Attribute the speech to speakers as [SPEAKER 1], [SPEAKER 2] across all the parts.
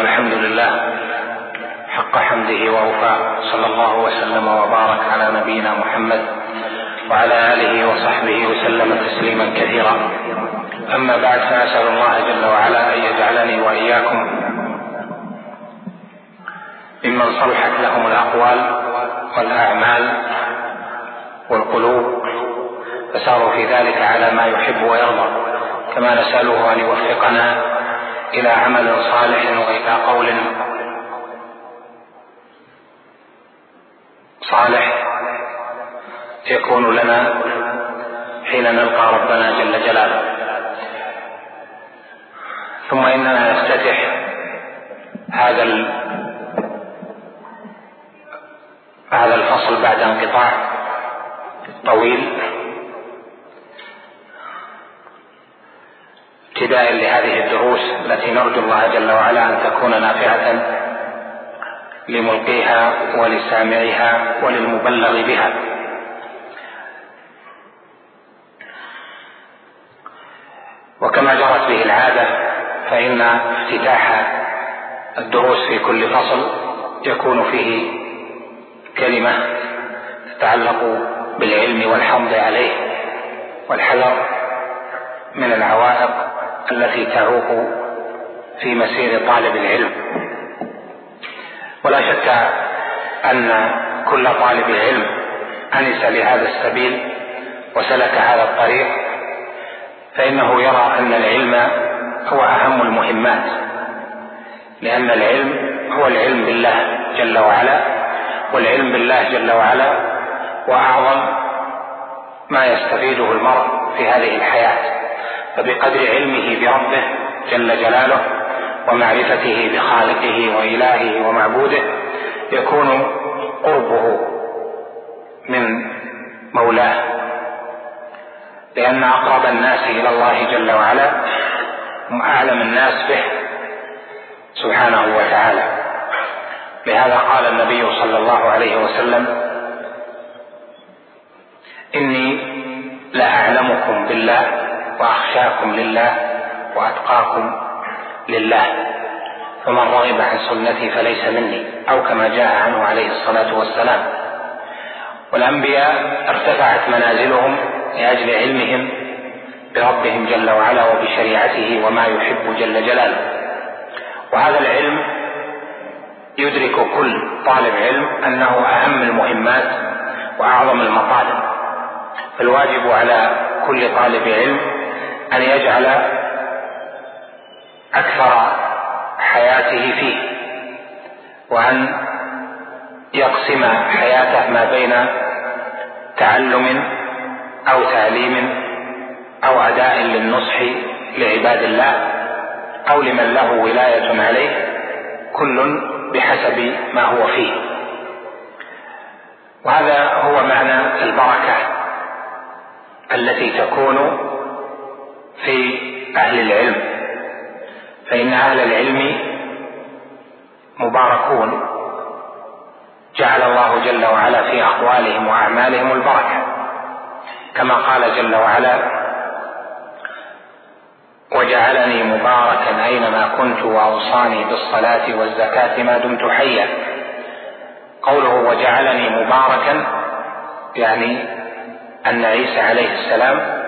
[SPEAKER 1] الحمد لله حق حمده ووفاء صلى الله وسلم وبارك على نبينا محمد وعلى آله وصحبه وسلم تسليما كثيرا. أما بعد فأسأل الله جل وعلا أن يجعلني وإياكم ممن صلحت لهم الأقوال والأعمال والقلوب. فساروا في ذلك على ما يحب ويرضى. كما نسأله أن يوفقنا إلى عمل صالح وإلى قول صالح. يكون لنا حين نلقى ربنا جل جلاله. ثم إننا نفتتح هذا هذا الفصل بعد انقطاع طويل. ابتداء لهذه الدروس التي نرجو الله جل وعلا أن تكون نافعة لملقيها ولسامعها وللمبلغ بها. وكما جرت به العادة فإن افتتاح الدروس في كل فصل يكون فيه كلمة تتعلق بالعلم والحمد عليه والحذر من العوائق التي تعوق في مسير طالب العلم. ولا شك أن كل طالب علم أنس لهذا السبيل وسلك هذا الطريق فإنه يرى أن العلم هو أهم المهمات لأن العلم هو العلم بالله جل وعلا والعلم بالله جل وعلا واعظم ما يستفيده المرء في هذه الحياة. فبقدر علمه بربه جل جلاله ومعرفته بخالقه وإلهه ومعبوده يكون قربه من مولاه. لأن أقرب الناس إلى الله جل وعلا هم أعلم الناس به سبحانه وتعالى. لهذا قال النبي صلى الله عليه وسلم إني لأعلمكم بالله وأخشاكم لله وأتقاكم لله. فمن رغب عن سنتي فليس مني أو كما جاء عنه عليه الصلاة والسلام. والأنبياء ارتفعت منازلهم لأجل علمهم بربهم جل وعلا وبشريعته وما يحب جل جلاله. وهذا العلم يدرك كل طالب علم أنه أهم المهمات وأعظم المطالب. فالواجب على كل طالب علم أن يجعل أكثر حياته فيه وأن يقسم حياته ما بين تعلم أو تعليم أو أداء للنصح لعباد الله أو لمن له ولاية عليه كل بحسب ما هو فيه. وهذا هو معنى البركة التي تكون في أهل العلم. فإن أهل العلم مباركون. جعل الله جل وعلا في أقوالهم وأعمالهم البركة. كما قال جل وعلا وجعلني مباركا أينما كنت وأوصاني بالصلاة والزكاة ما دمت حيا. قوله وجعلني مباركا يعني أن عيسى عليه السلام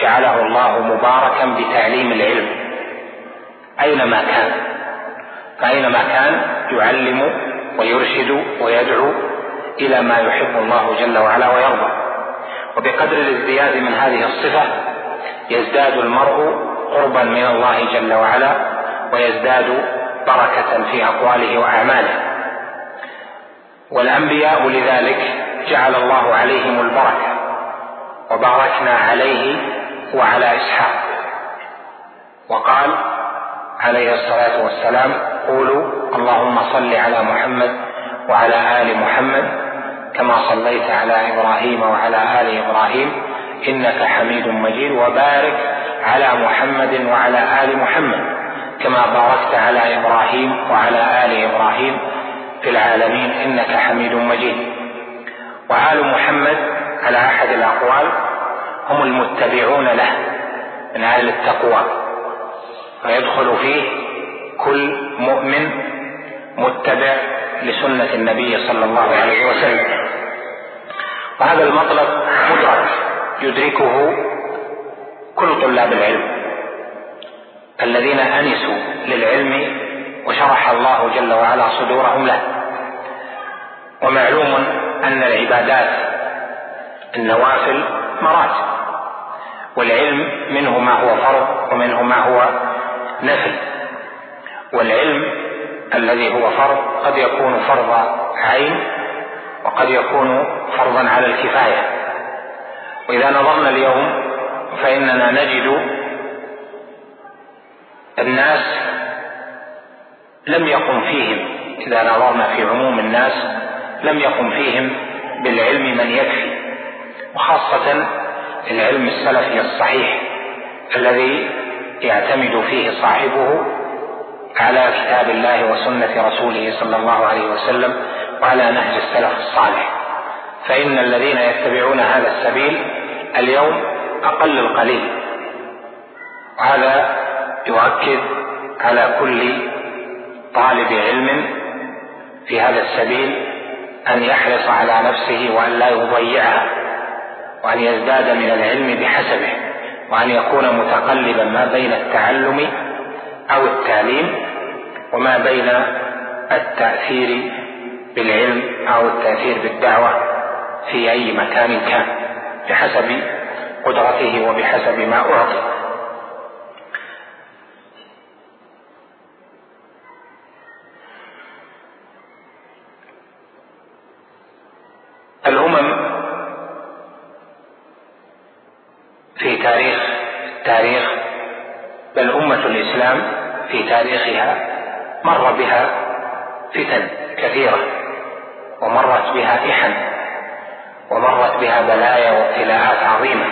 [SPEAKER 1] جعله الله مباركا بتعليم العلم. اينما كان؟ فاينما كان؟ يعلم ويرشد ويدعو إلى ما يحب الله جل وعلا ويرضى. وبقدر الازدياد من هذه الصفة يزداد المرء قربا من الله جل وعلا ويزداد بركة في أقواله وأعماله. والأنبياء لذلك جعل الله عليهم البركة وباركنا عليه وعلى إسحاق. وقال عليه الصلاة والسلام قولوا اللهم صل على محمد وعلى آل محمد كما صليت على إبراهيم وعلى آل إبراهيم إنك حميد مجيد وبارك على محمد وعلى آل محمد كما باركت على إبراهيم وعلى آل إبراهيم في العالمين إنك حميد مجيد. وآل محمد على أحد الأقوال هم المتبعون له من أهل التقوى. فيدخل فيه كل مؤمن متبع لسنة النبي صلى الله عليه وسلم. وهذا المطلب مدرك يدركه كل طلاب العلم. الذين أنسوا للعلم وشرح الله جل وعلا صدورهم له. ومعلوم أن العبادات النوافل مراتب. والعلم منه ما هو فرض ومنه ما هو نفل والعلم الذي هو فرض قد يكون فرض عين وقد يكون فرضا على الكفاية. وإذا نظرنا اليوم فإننا نجد الناس لم يقم فيهم. إذا نظرنا في عموم الناس لم يقم فيهم بالعلم من يكفي. وخاصة العلم السلفي الصحيح الذي يعتمد فيه صاحبه على كتاب الله وسنة رسوله صلى الله عليه وسلم وعلى نهج السلف الصالح. فإن الذين يتبعون هذا السبيل اليوم أقل القليل. وهذا يؤكد على كل طالب علم في هذا السبيل أن يحرص على نفسه وأن لا يضيعها وأن يزداد من العلم بحسبه وأن يكون متقلبا ما بين التعلم أو التعليم وما بين التأثير بالعلم أو التأثير بالدعوة في أي مكان كان بحسب قدرته وبحسب ما أعطي الأمم في تاريخ تاريخ بل أمة الإسلام في تاريخها مر بها فتن كثيرة ومرت بها إحن ومرت بها بلايا وابتلاءات عظيمة.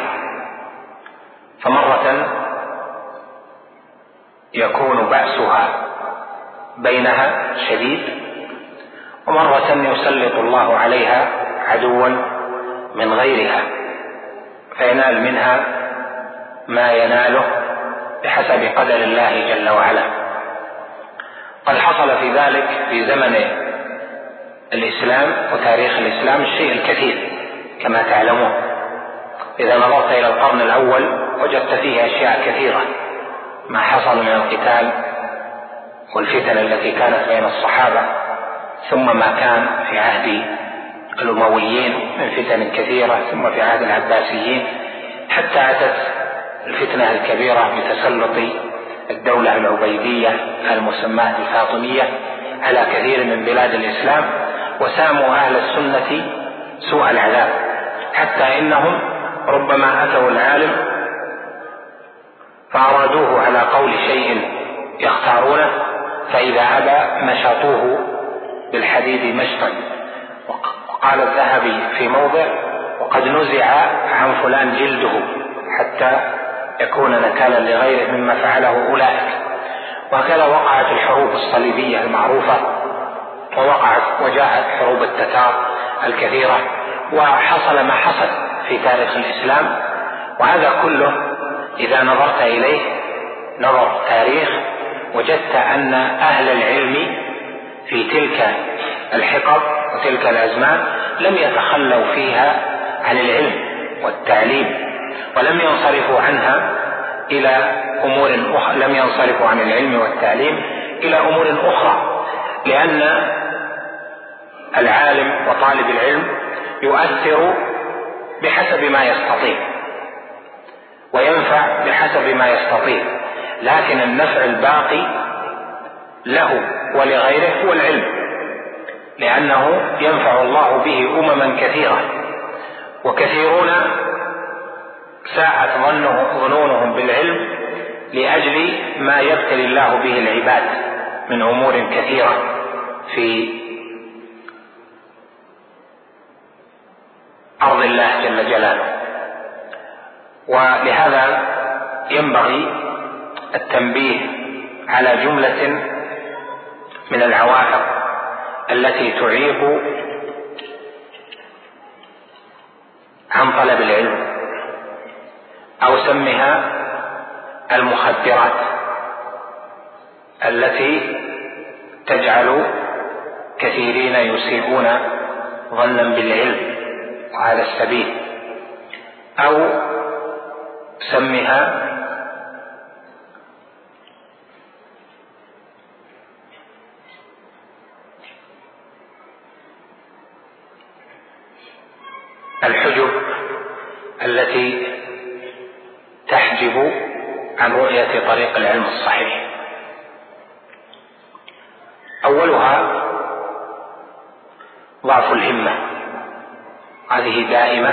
[SPEAKER 1] فمرة يكون بأسها بينها شديد ومرة يسلط الله عليها عدوا من غيرها فينال منها ما يناله بحسب قدر الله جل وعلا. قد حصل في ذلك في زمن الإسلام وتاريخ الإسلام الشيء الكثير كما تعلمون. إذا نظرت إلى القرن الأول وجدت فيه أشياء كثيرة. ما حصل من القتال والفتن التي كانت بين الصحابة ثم ما كان في عهد الأمويين من فتن كثيرة ثم في عهد العباسيين حتى أتت الفتنة الكبيرة بتسلط الدولة العبيدية المسماة الفاطمية على كثير من بلاد الإسلام وساموا أهل السنة سوء العذاب. حتى إنهم ربما أتوا العالم فأرادوه على قول شيء يختارونه فإذا أبى مشطوه بالحديد مشطا. قال الذهبي في موضع وقد نزع عن فلان جلده حتى يكون نكالا لغيره مما فعله أولئك. وهكذا وقعت الحروب الصليبية المعروفة ووقعت وجاءت حروب التتار الكثيرة وحصل ما حصل في تاريخ الإسلام. وهذا كله إذا نظرت إليه نظر تاريخ وجدت أن أهل العلم في تلك الحقب وتلك الأزمان لم يتخلوا فيها عن العلم والتعليم. ولم ينصرفوا عنها إلى أمور أخرى لم ينصرفوا عن العلم والتعليم إلى أمور أخرى لأن العالم وطالب العلم يؤثر بحسب ما يستطيع وينفع بحسب ما يستطيع لكن النفع الباقي له ولغيره هو العلم لأنه ينفع الله به أمما كثيرة وكثيرون ساءت ظنونهم بالعلم لأجل ما يبتلي الله به العباد من أمور كثيرة في أرض الله جل جلاله. ولهذا ينبغي التنبيه على جملة من العوائق التي تعيق عن طلب العلم. أو سمها المخدرات التي تجعل كثيرين يسيئون ظنا بالعلم وهذا السبيل أو سمها الحجب التي تحجب عن رؤية طريق العلم الصحيح أولها ضعف الهمة هذه دائمة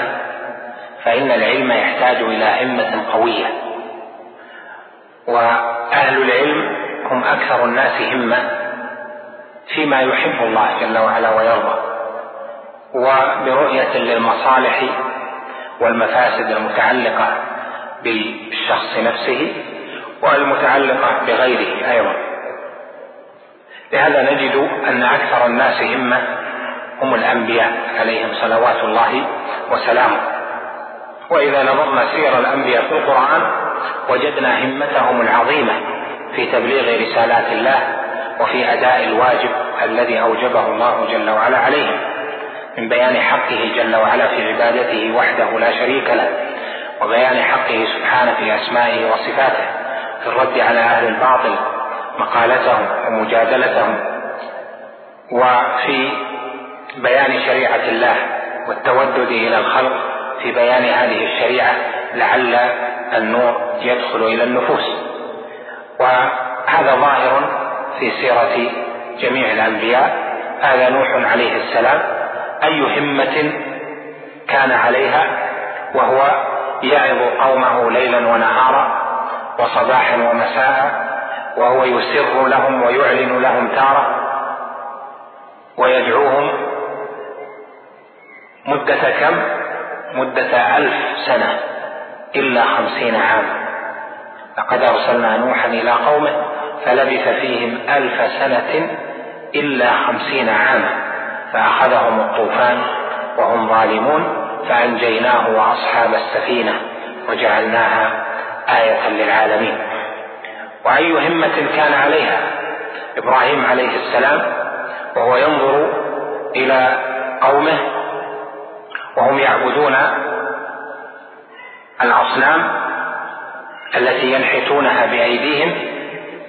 [SPEAKER 1] فإن العلم يحتاج إلى همة قوية. وأهل العلم هم أكثر الناس همة فيما يحب الله جل وعلا ويرضى. وبرؤية للمصالح والمفاسد المتعلقة بالشخص نفسه والمتعلقة بغيره أيضا. لهذا نجد أن أكثر الناس همة هم الأنبياء عليهم صلوات الله وسلامه. وإذا نظرنا سير الأنبياء في القرآن وجدنا همتهم العظيمة في تبليغ رسالات الله وفي أداء الواجب الذي أوجبه الله جل وعلا عليهم من بيان حقه جل وعلا في عبادته وحده لا شريك له وبيان حقه سبحانه في أسمائه وصفاته في الرد على أهل الباطل مقالتهم ومجادلتهم وفي بيان شريعة الله والتودد إلى الخلق في بيان هذه الشريعة لعل النور يدخل إلى النفوس. وهذا ظاهر في سيرة جميع الأنبياء. هذا نوح عليه السلام أي همة كان عليها وهو يعظ قومه ليلا ونهارا وصباحا ومساء وهو يسر لهم ويعلن لهم تارة ويدعوهم مدة كم؟ مدة ألف سنة إلا خمسين عاما لقد أرسلنا نوحا إلى قومه فلبث فيهم ألف سنة إلا خمسين عاما. فأخذهم الطوفان وهم ظالمون فأنجيناه وأصحاب السفينة وجعلناها آية للعالمين. وأي همة كان عليها؟ إبراهيم عليه السلام وهو ينظر إلى قومه وهم يعبدون الأصنام التي ينحتونها بأيديهم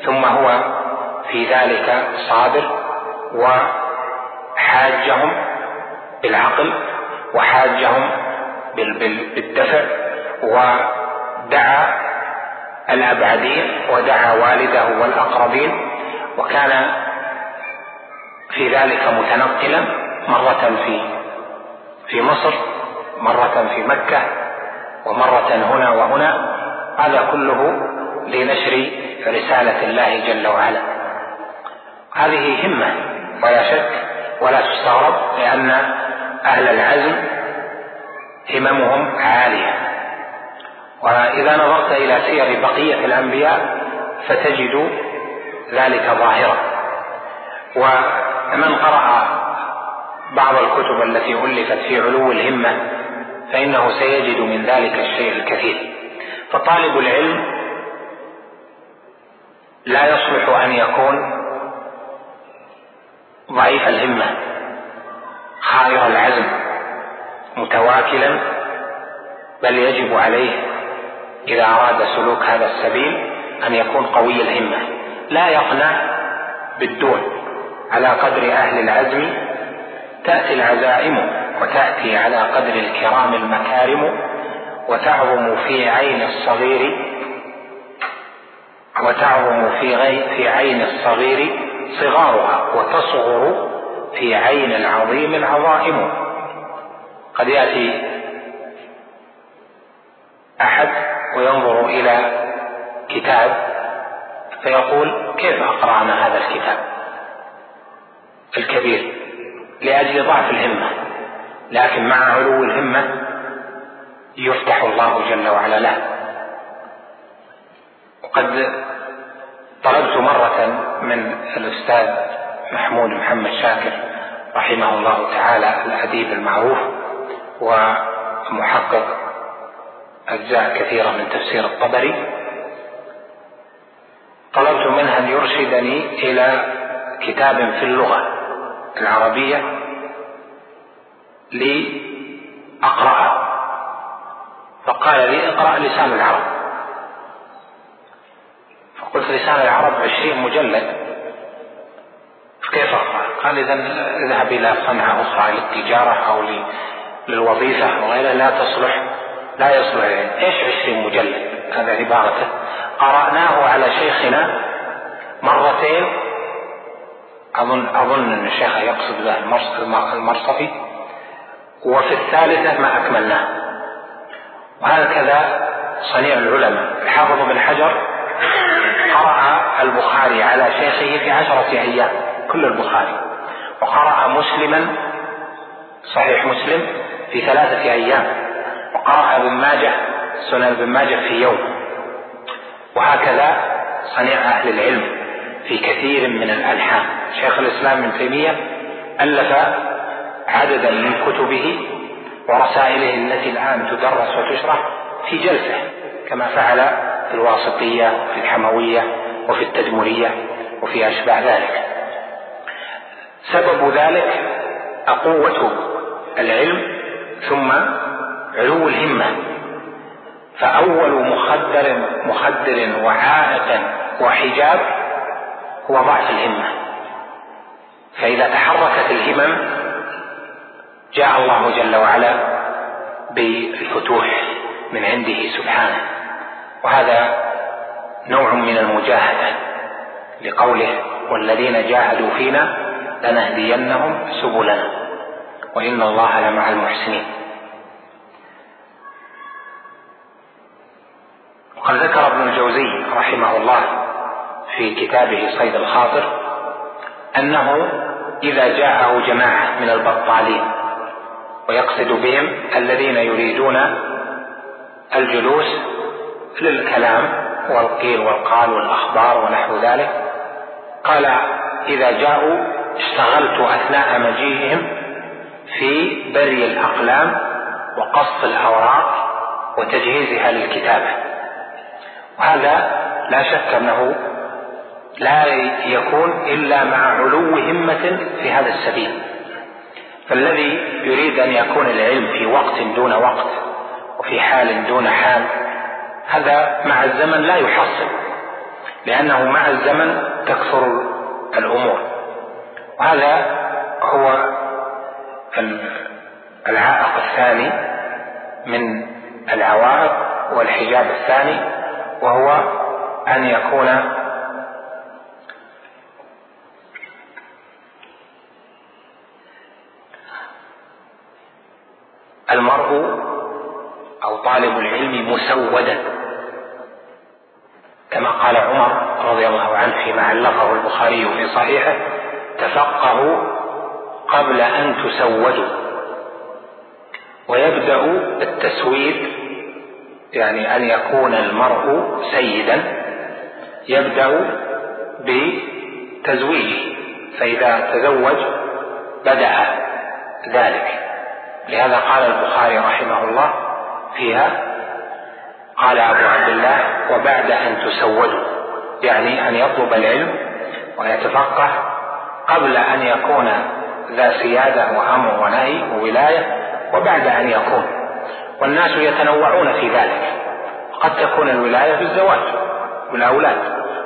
[SPEAKER 1] ثم هو في ذلك صابر وحاجهم بالعقل وحاجهم بالدفع ودعا الأبعدين ودعا والده والأقربين وكان في ذلك متنقلا مرة في في مصر مرة في مكة ومرة هنا وهنا هذا كله لنشر رسالة الله جل وعلا. هذه همة ولا شك ولا تستغرب لأن أهل العزم هممهم عالية. وإذا نظرت إلى سير بقية الأنبياء فتجد ذلك ظاهرا. ومن قرأ بعض الكتب التي ألفت في علو الهمة فإنه سيجد من ذلك الشيء الكثير. فطالب العلم لا يصلح أن يكون ضعيف الهمة خائر العزم متواكلا بل يجب عليه إذا أراد سلوك هذا السبيل أن يكون قوي الهمة. لا يقنع بالدون على قدر أهل العزم تأتي العزائم وتأتي على قدر الكرام المكارم وتعظم في عين الصغير وتعظم في في عين الصغير صغارها وتصغر في عين العظيم العظائم. قد يأتي أحد وينظر إلى كتاب فيقول كيف أقرأنا هذا الكتاب الكبير؟ لأجل ضعف الهمة. لكن مع علو الهمة يفتح الله جل وعلا له. وقد طلبت مرة من الأستاذ محمود محمد شاكر رحمه الله تعالى الأديب المعروف ومحقق أجزاء كثيرة من تفسير الطبري. طلبت منه أن يرشدني إلى كتاب في اللغة. العربية لأقرأه فقال لي اقرأ لسان العرب. فقلت لسان العرب عشرين مجلد. كيف أقرأ؟ قال إذا اذهب إلى صنعة أخرى للتجارة أو للوظيفة وغيرها لا تصلح لا يصلح. إيش عشرين مجلد؟ هذا عبارته قرأناه على شيخنا مرتين. أظن أظن أن الشيخ يقصد به المرصفي. وفي الثالثة ما أكملناه. وهكذا صنيع العلماء. الحافظ بن حجر قرأ البخاري على شيخه في عشرة أيام كل البخاري. وقرأ مسلما صحيح مسلم في ثلاثة أيام. وقرأ ابن ماجه سنن ابن ماجه في يوم. وهكذا صنيع أهل العلم. في كثير من الألحان. شيخ الإسلام ابن تيمية ألف عددا من كتبه ورسائله التي الآن تدرس وتشرح في جلسة كما فعل في الواسطية وفي الحموية وفي التدمرية وفي أشباه ذلك. سبب ذلك قوة العلم ثم علو الهمة. فأول مخدر مخدر وعائق وحجاب هو ضعف الهمة. فإذا تحركت الهمم جاء الله جل وعلا بالفتوح من عنده سبحانه. وهذا نوع من المجاهدة لقوله والذين جاهدوا فينا لنهدينهم سبلنا. وإن الله لمع المحسنين. وقد ذكر ابن الجوزي رحمه الله في كتابه صيد الخاطر أنه إذا جاءه جماعة من البطالين ويقصد بهم الذين يريدون الجلوس للكلام والقيل والقال والأخبار ونحو ذلك قال إذا جاءوا اشتغلت أثناء مجيئهم في بري الأقلام وقص الأوراق وتجهيزها للكتابة. وهذا لا شك أنه لا يكون إلا مع علو همة في هذا السبيل. فالذي يريد أن يكون العلم في وقت دون وقت وفي حال دون حال هذا مع الزمن لا يحصل لأنه مع الزمن تكثر الأمور. وهذا هو العائق الثاني من العوائق والحجاب الثاني وهو أن يكون المرء أو طالب العلم مسودا كما قال عمر رضي الله عنه فيما علقه البخاري في صحيحه تفقهوا قبل أن تسودوا ويبدأ التسويد يعني أن يكون المرء سيدا يبدأ بتزويجه فإذا تزوج بدأ ذلك. لهذا قال البخاري رحمه الله فيها قال أبو عبد الله وبعد أن تسودوا يعني أن يطلب العلم ويتفقه قبل أن يكون ذا سيادة وأمر ونهي وولاية وبعد أن يكون. والناس يتنوعون في ذلك. قد تكون الولاية بالزواج والأولاد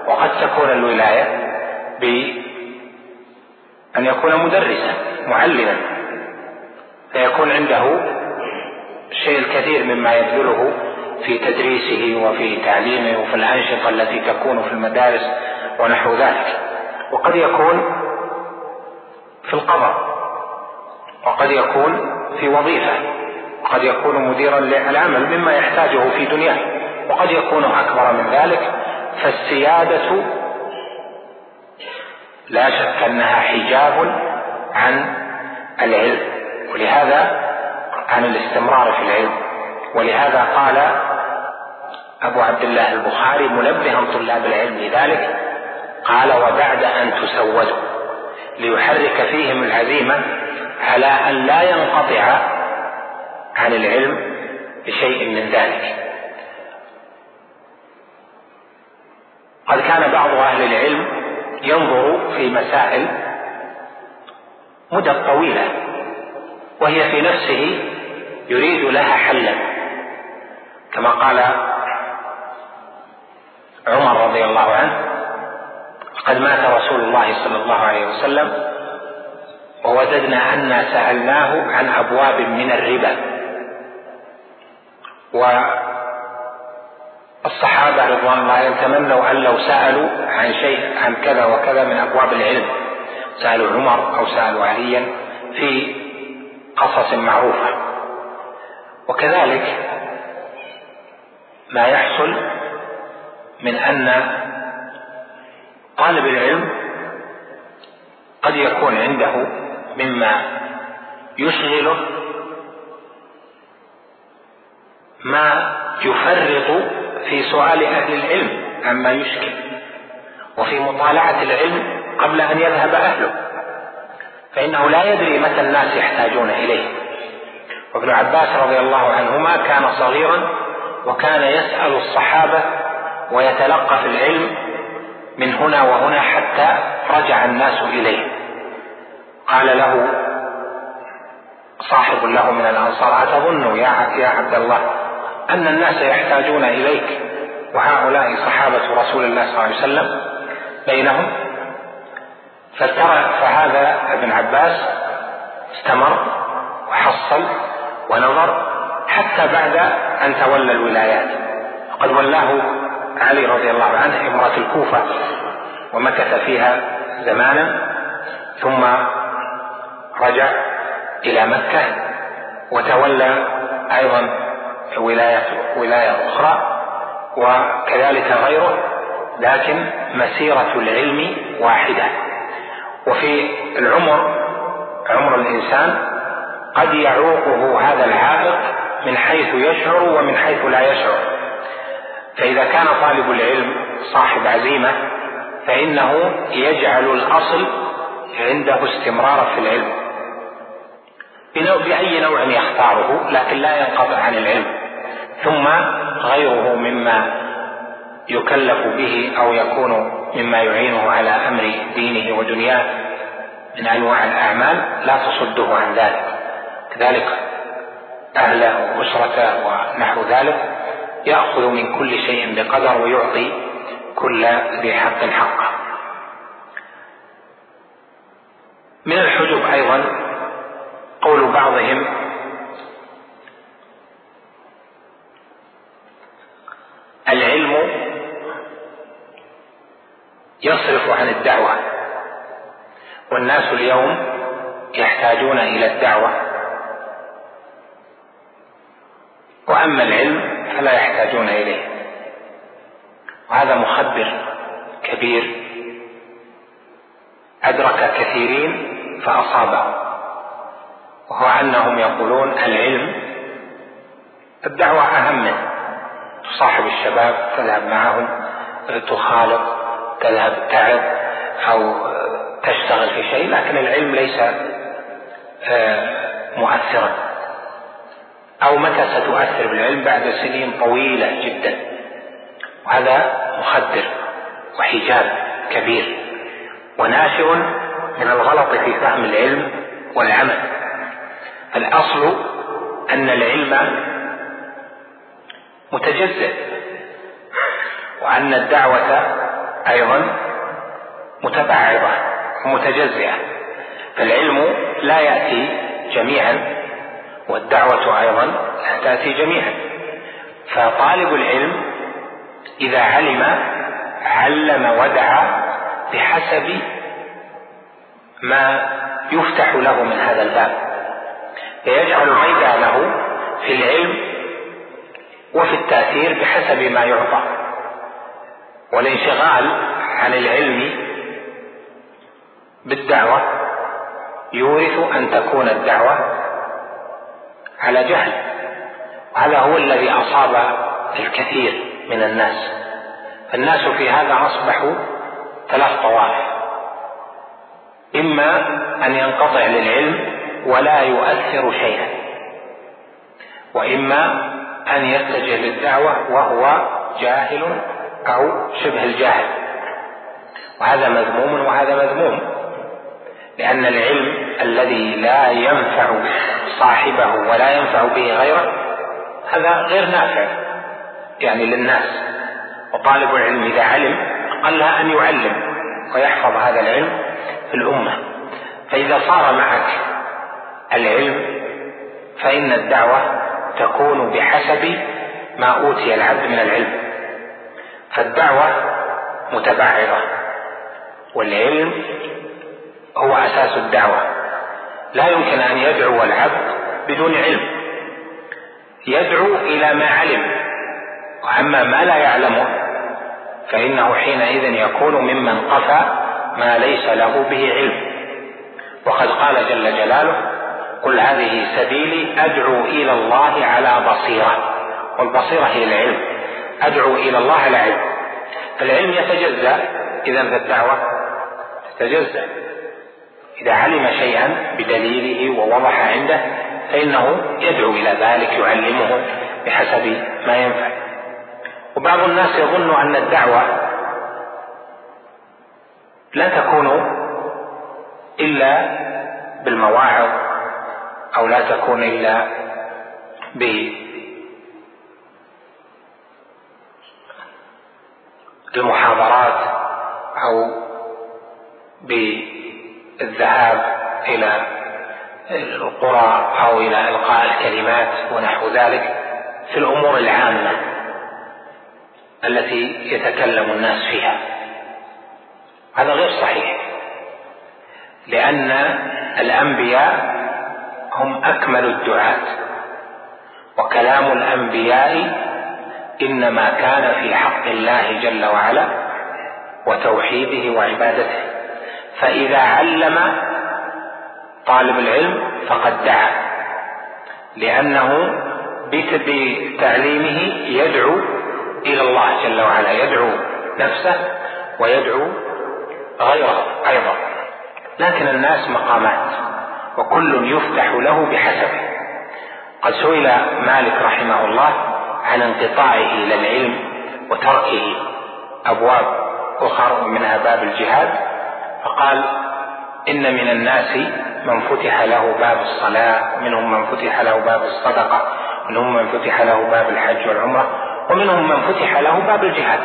[SPEAKER 1] وقد تكون الولاية بأن يكون مدرسا معلما. فيكون عنده الشيء الكثير مما يبذله في تدريسه وفي تعليمه وفي الأنشطة التي تكون في المدارس ونحو ذلك. وقد يكون في القضاء وقد يكون في وظيفة قد يكون مديرا للعمل مما يحتاجه في دنياه وقد يكون أكبر من ذلك. فالسيادة لا شك أنها حجاب عن العلم. ولهذا عن الاستمرار في العلم ولهذا قال أبو عبد الله البخاري منبها طلاب العلم لذلك قال وبعد أن تسودوا ليحرك فيهم العزيمة على أن لا ينقطع عن العلم بشيء من ذلك. قد كان بعض أهل العلم ينظر في مسائل مدة طويلة وهي في نفسه يريد لها حلا. كما قال عمر رضي الله عنه قد مات رسول الله صلى الله عليه وسلم ووددنا أنا سألناه عن أبواب من الربا. والصحابة رضوان الله يتمنوا أن لو سألوا عن شيء عن كذا وكذا من أبواب العلم سألوا عمر أو سألوا عليا في قصص معروفة. وكذلك ما يحصل من أن طالب العلم قد يكون عنده مما يشغله ما يفرط في سؤال أهل العلم عما يشكل. وفي مطالعة العلم قبل أن يذهب أهله. فإنه لا يدري متى الناس يحتاجون إليه. وابن عباس رضي الله عنهما كان صغيرا وكان يسأل الصحابة ويتلقى في العلم من هنا وهنا حتى رجع الناس إليه. قال له صاحب له من الأنصار أتظن يا عبد الله أن الناس يحتاجون إليك وهؤلاء صحابة رسول الله صلى الله عليه وسلم بينهم؟ فترى فهذا ابن عباس استمر وحصل ونظر حتى بعد أن تولى الولايات. وقد ولاه علي رضي الله عنه امرأة الكوفة ومكث فيها زمانا ثم رجع إلى مكة وتولى أيضا ولاية ولاية أخرى وكذلك غيره لكن مسيرة العلم واحدة. وفي العمر عمر الإنسان قد يعوقه هذا العائق من حيث يشعر ومن حيث لا يشعر. فإذا كان طالب العلم صاحب عزيمة فإنه يجعل الأصل عنده استمرار في العلم. بأي نوع يختاره لكن لا ينقطع عن العلم. ثم غيره مما يكلف به أو يكون مما يعينه على أمر دينه ودنياه. من أنواع الأعمال لا تصده عن ذلك. كذلك أهله وأسرته ونحو ذلك يأخذ من كل شيء بقدر ويعطي كل ذي حق حقه. من الحجب أيضا قول بعضهم العلم يصرف عن الدعوة. والناس اليوم يحتاجون إلى الدعوة. وأما العلم فلا يحتاجون إليه. وهذا مخبر كبير. أدرك كثيرين فأصابه وهو أنهم يقولون العلم الدعوة أهم منه. تصاحب الشباب تذهب معهم تخالط تذهب تعب أو تشتغل في شيء لكن العلم ليس آه، مؤثرا. أو متى ستؤثر بالعلم؟ بعد سنين طويلة جدا. وهذا مخدر وحجاب كبير وناشئ من الغلط في فهم العلم والعمل. الأصل أن العلم متجزئ وأن الدعوة أيضا متبعضة ومتجزئة فالعلم لا يأتي جميعا والدعوة أيضا لا تأتي جميعا. فطالب العلم إذا علم علم ودعا بحسب ما يفتح له من هذا الباب. فيجعل ميدانه في العلم وفي التأثير بحسب ما يعطى. والانشغال عن العلم بالدعوة يورث أن تكون الدعوة على جهل وهذا هو الذي أصاب الكثير من الناس. الناس في هذا أصبحوا ثلاث طوائف إما أن ينقطع للعلم ولا يؤثر شيئا وإما أن يتجه للدعوة وهو جاهل أو شبه الجاهل. وهذا مذموم وهذا مذموم. لأن العلم الذي لا ينفع صاحبه ولا ينفع به غيره هذا غير نافع يعني للناس. وطالب العلم إذا علم قل أن يعلم ويحفظ هذا العلم في الأمة. فإذا صار معك العلم فإن الدعوة تكون بحسب ما أوتي العبد من العلم. فالدعوة متبعضة والعلم هو أساس الدعوة. لا يمكن أن يدعو العبد بدون علم. يدعو إلى ما علم. وأما ما لا يعلمه فإنه حينئذ يكون ممن قفى ما ليس له به علم. وقد قال جل جلاله قل هذه سبيلي أدعو إلى الله على بصيرة. والبصيرة هي العلم. أدعو إلى الله على علم. العلم يتجزأ إذا فالدعوه تتجزأ. إذا علم شيئا بدليله ووضح عنده فإنه يدعو إلى ذلك يعلمه بحسب ما ينفع. وبعض الناس يظن أن الدعوة لا تكون إلا بالمواعظ أو لا تكون إلا بالمحاضرات أو بالذهاب إلى القرى أو إلى إلقاء الكلمات ونحو ذلك في الأمور العامة التي يتكلم الناس فيها. هذا غير صحيح لأن الأنبياء هم أكمل الدعاة وكلام الأنبياء إنما كان في حق الله جل وعلا وتوحيده وعبادته. فإذا علم طالب العلم فقد دعا لأنه بتعليمه يدعو إلى الله جل وعلا يدعو نفسه ويدعو غيره أيضا. لكن الناس مقامات وكل يفتح له بحسبه قد سئل مالك رحمه الله عن انقطاعه إلى العلم وتركه أبواب أخر منها باب الجهاد فقال إن من الناس من فتح له باب الصلاة منهم من فتح له باب الصدقة منهم من فتح له باب الحج والعمرة ومنهم من فتح له باب الجهاد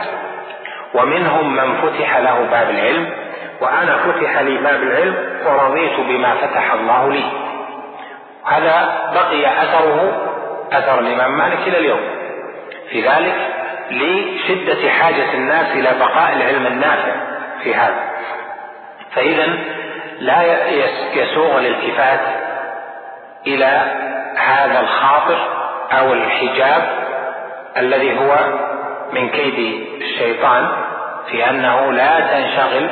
[SPEAKER 1] ومنهم من فتح له باب العلم وأنا فتح لي باب العلم ورضيت بما فتح الله لي. هذا بقي أثره أثر الإمام مالك إلى اليوم. في ذلك لشدة حاجة الناس إلى بقاء العلم النافع في هذا. فإذا لا يسوغ الالتفات إلى هذا الخاطر أو الحجاب الذي هو من كيد الشيطان في أنه لا تنشغل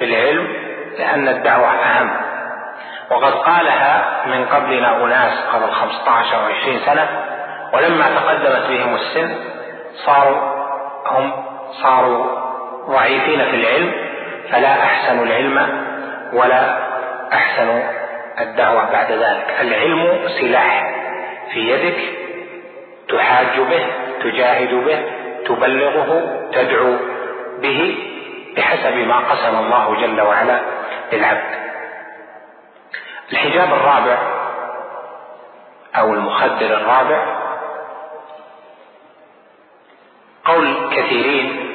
[SPEAKER 1] بالعلم لأن الدعوة أهم. وقد قالها من قبلنا أناس قبل 15 أو 20 سنة ولما تقدمت بهم السن صاروا هم صاروا ضعيفين في العلم فلا أحسنوا العلم ولا أحسنوا الدعوة بعد ذلك. العلم سلاح في يدك تحاج به تجاهد به تبلغه تدعو به بحسب ما قسم الله جل وعلا للعبد. الحجاب الرابع أو المخدر الرابع قول كثيرين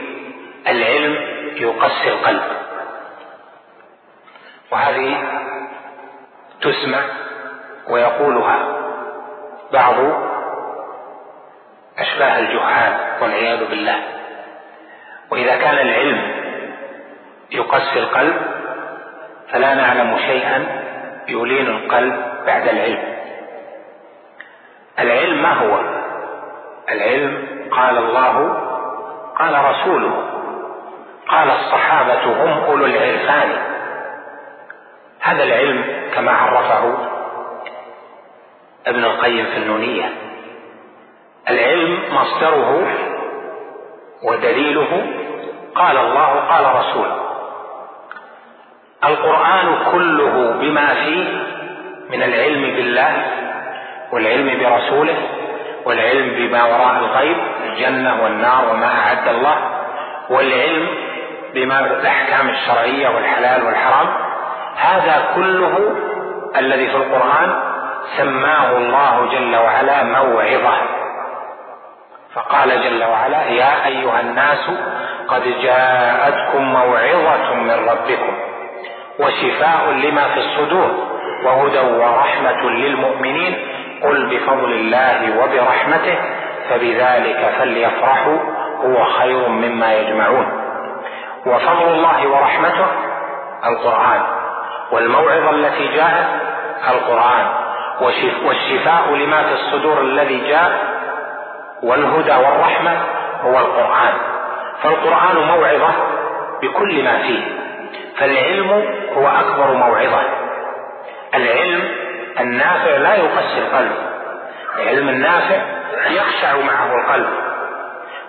[SPEAKER 1] العلم يقسي القلب. وهذه تسمع ويقولها بعض أشباه الجهال والعياذ بالله. وإذا كان العلم يقسي القلب فلا نعلم شيئا يلين القلب بعد العلم. العلم ما هو؟ العلم قال الله قال رسوله. قال الصحابة هم أولو العرفان. هذا العلم كما عرفه ابن القيم في النونية. العلم مصدره ودليله قال الله قال رسوله. القرآن كله بما فيه من العلم بالله والعلم برسوله والعلم بما وراء الغيب الجنة والنار وما أعد الله والعلم بما الأحكام الشرعية والحلال والحرام هذا كله الذي في القرآن سماه الله جل وعلا موعظة. فقال جل وعلا يا أيها الناس قد جاءتكم موعظة من ربكم وشفاء لما في الصدور وهدى ورحمة للمؤمنين قل بفضل الله وبرحمته فبذلك فليفرحوا هو خير مما يجمعون. وفضل الله ورحمته القرآن والموعظة التي جاءت القرآن والشفاء لما في الصدور الذي جاء والهدى والرحمة هو القرآن. فالقرآن موعظة بكل ما فيه فالعلم هو أكبر موعظة. العلم النافع لا يقسي القلب العلم النافع يخشع معه القلب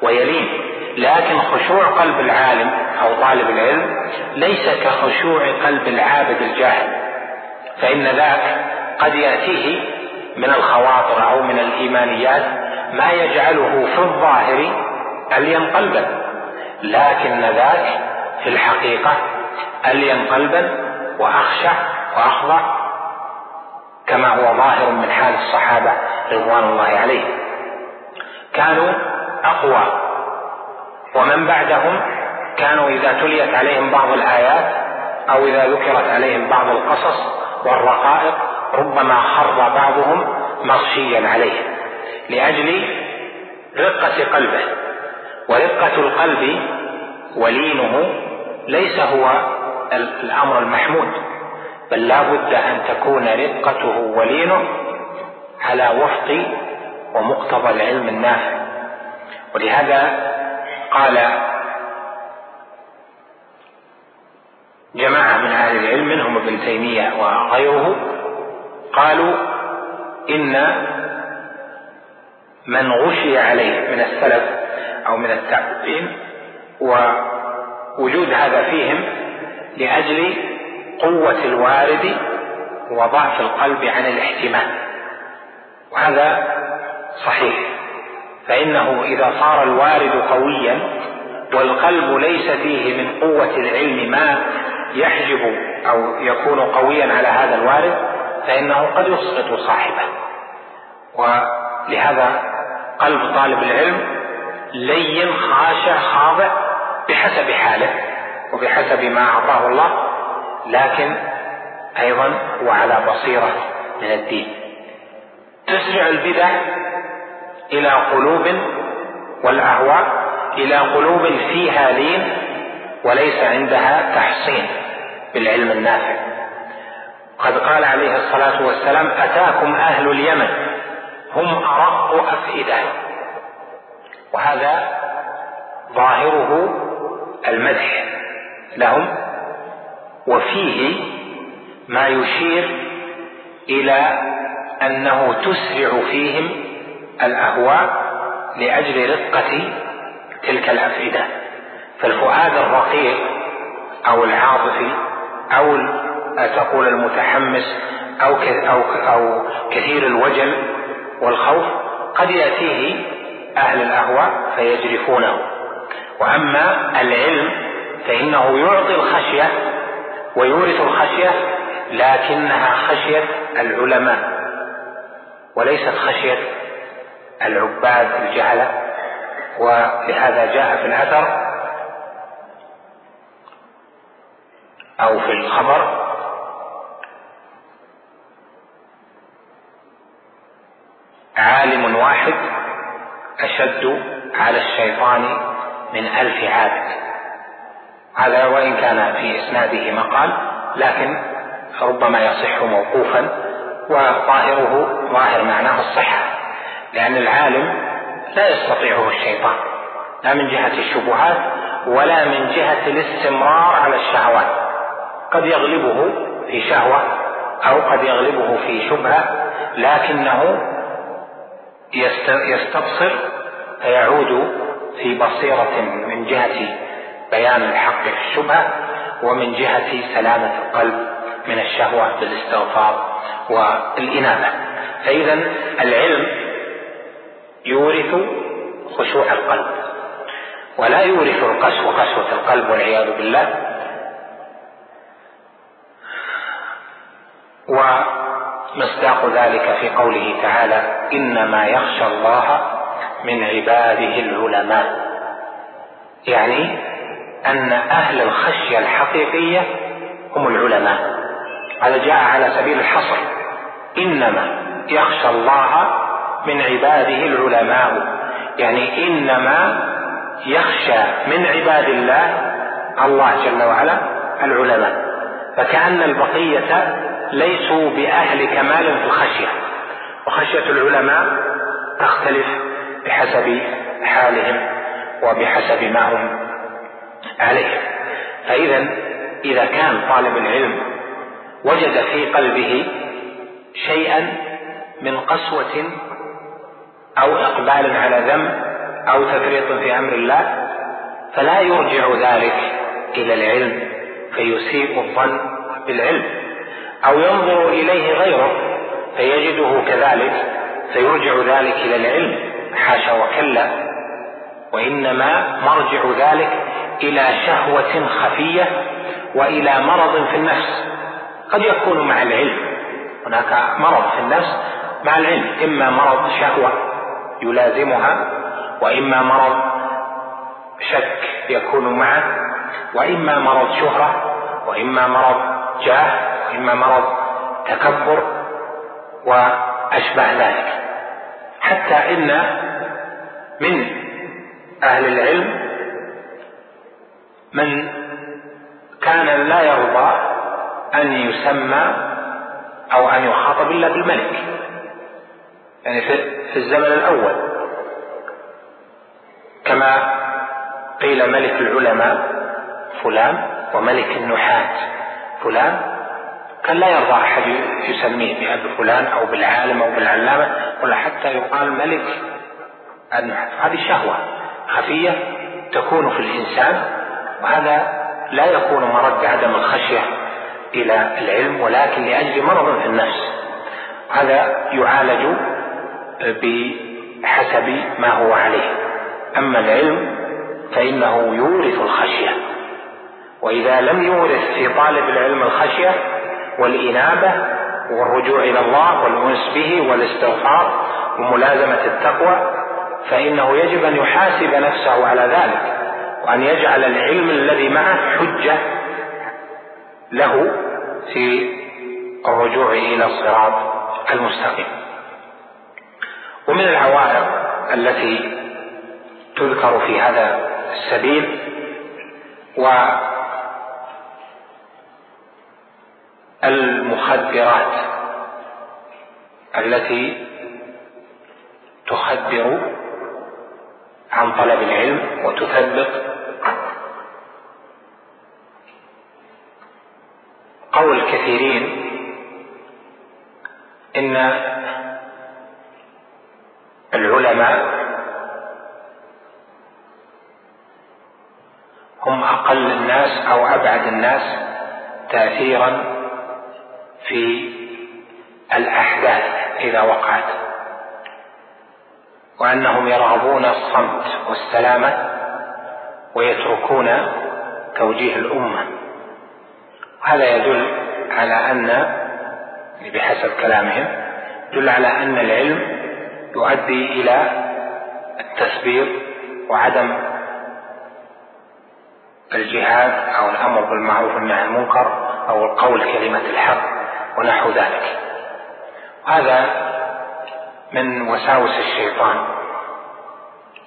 [SPEAKER 1] ويلين. لكن خشوع قلب العالم أو طالب العلم ليس كخشوع قلب العابد الجاهل فإن ذاك قد يأتيه من الخواطر أو من الإيمانيات ما يجعله في الظاهر ألين قلبا لكن ذاك في الحقيقة ألين قلبا واخشع وأخضع كما هو ظاهر من حال الصحابة رضوان الله عليهم. كانوا أقوى ومن بعدهم كانوا إذا تليت عليهم بعض الآيات أو إذا ذكرت عليهم بعض القصص والرقائق ربما خر بعضهم مغشيا عليه لأجل رقة قلبه. ورقة القلب ولينه ليس هو الأمر المحمود بل لا بد أن تكون رقته ولينه على وفق ومقتضى العلم النافع. ولهذا قال جماعة من أهل العلم منهم ابن تيمية وغيره قالوا إن من غشي عليه من السلف أو من التابعين ووجود هذا فيهم لأجل قوة الوارد وضعف القلب عن الاحتمال. وهذا صحيح. فإنه إذا صار الوارد قويا والقلب ليس فيه من قوة العلم ما يحجب أو يكون قويا على هذا الوارد فإنه قد يسقط صاحبه. ولهذا قلب طالب العلم لين خاشع خاضع بحسب حاله وبحسب ما أعطاه الله لكن أيضا هو على بصيرة من الدين. تسرع البدع إلى قلوب والأهواء إلى قلوب فيها لين وليس عندها تحصين بالعلم النافع. قد قال عليه الصلاة والسلام أتاكم أهل اليمن هم أرق أفئدة. وهذا ظاهره المدح لهم وفيه ما يشير إلى أنه تسرع فيهم الأهواء لأجل رقة تلك الأفئدة. فالفؤاد الرقيق أو العاطفي أو تقول المتحمس أو أو أو كثير الوجل والخوف قد يأتيه أهل الأهواء فيجرفونه. وأما العلم فإنه يعطي الخشية ويورث الخشية لكنها خشية العلماء وليست خشية العباد الجهلة ولهذا جاء في الأثر أو في الخبر عالم واحد أشد على الشيطان من ألف عابد. هذا وإن كان في إسناده مقال لكن ربما يصح موقوفا وظاهره ظاهر معناه الصحة. لأن العالم لا يستطيعه الشيطان لا من جهة الشبهات ولا من جهة الاستمرار على الشهوات. قد يغلبه في شهوة أو قد يغلبه في شبهة لكنه يستبصر فيعود في بصيرة من جهة بيان الحق في الشبهة ومن جهة سلامة القلب من الشهوة بالاستغفار والإنابة. فإذا العلم يورث خشوع القلب. ولا يورث القسوة قسوة القلب والعياذ بالله. ومصداق ذلك في قوله تعالى إنما يخشى الله من عباده العلماء. يعني أن أهل الخشية الحقيقية هم العلماء. هذا جاء على سبيل الحصر. إنما يخشى الله من عباده العلماء. يعني إنما يخشى من عباد الله الله جل وعلا العلماء. فكأن البقية ليسوا بأهل كمال في الخشية. وخشية العلماء تختلف بحسب حالهم وبحسب ما هم عليه. فإذا إذا كان طالب العلم وجد في قلبه شيئا من قسوة أو إقبال على ذنب أو تفريط في أمر الله فلا يرجع ذلك إلى العلم فيسيء الظن بالعلم. أو ينظر إليه غيره فيجده كذلك فيرجع ذلك إلى العلم حاشا وكلا. وإنما مرجع ذلك إلى شهوة خفية وإلى مرض في النفس. قد يكون مع العلم. هناك مرض في النفس مع العلم إما مرض شهوة يلازمها وإما مرض شك يكون معه وإما مرض شهرة وإما مرض جاه وإما مرض تكبر وأشبه ذلك. حتى إن من أهل العلم من كان لا يرضى أن يسمى أو أن يخاطب إلا بالملك. يعني في الزمن الأول. كما قيل ملك العلماء فلان وملك النحاة فلان كان لا يرضى أحد يسميه بأبي فلان أو بالعالم أو بالعلامة ولا حتى يقال ملك النحاة. هذه شهوة خفية تكون في الإنسان وهذا لا يكون مرد عدم الخشية إلى العلم ولكن لأجل مرض في النفس. هذا يعالج بحسب ما هو عليه. أما العلم فإنه يورث الخشية. وإذا لم يورث في طالب العلم الخشية والإنابة والرجوع إلى الله والأنس به والاستغفار وملازمة التقوى فإنه يجب أن يحاسب نفسه على ذلك وأن يجعل العلم الذي معه حجة له في الرجوع إلى الصراط المستقيم. ومن العوائق التي تذكر في هذا السبيل والمخدرات التي تخدر عن طلب العلم وتثبط قول كثيرين إن العلماء هم أقل الناس أو أبعد الناس تاثيرا في الأحداث إذا وقعت. وأنهم يرغبون الصمت والسلامة ويتركون توجيه الأمة. هذا يدل على أن بحسب كلامهم يدل على أن العلم يؤدي إلى التثبيط وعدم الجهاد أو الأمر بالمعروف والنهي عن المنكر أو القول كلمة الحق ونحو ذلك. هذا من وساوس الشيطان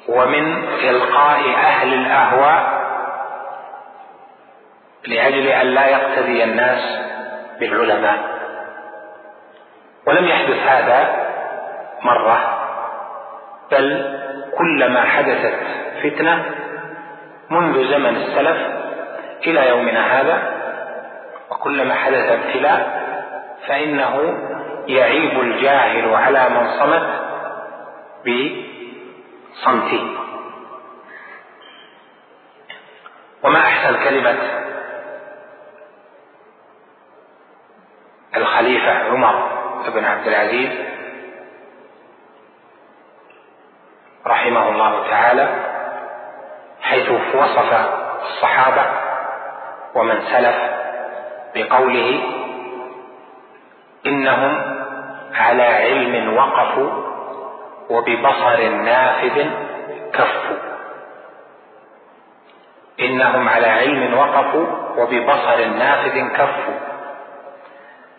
[SPEAKER 1] ومن إلقاء أهل الأهواء لأجل أن لا يقتدي الناس بالعلماء. ولم يحدث هذا مرة بل كلما حدثت فتنة منذ زمن السلف إلى يومنا هذا وكلما حدث ابتلاء فإنه يعيب الجاهل على من صمت بصمته. وما أحسن كلمة الخليفة عمر بن عبد العزيز رحمه الله تعالى حيث وصف الصحابة ومن سلف بقوله إنهم على علم وقفوا وببصر نافذ كفوا. إنهم على علم وقفوا وببصر نافذ كفوا.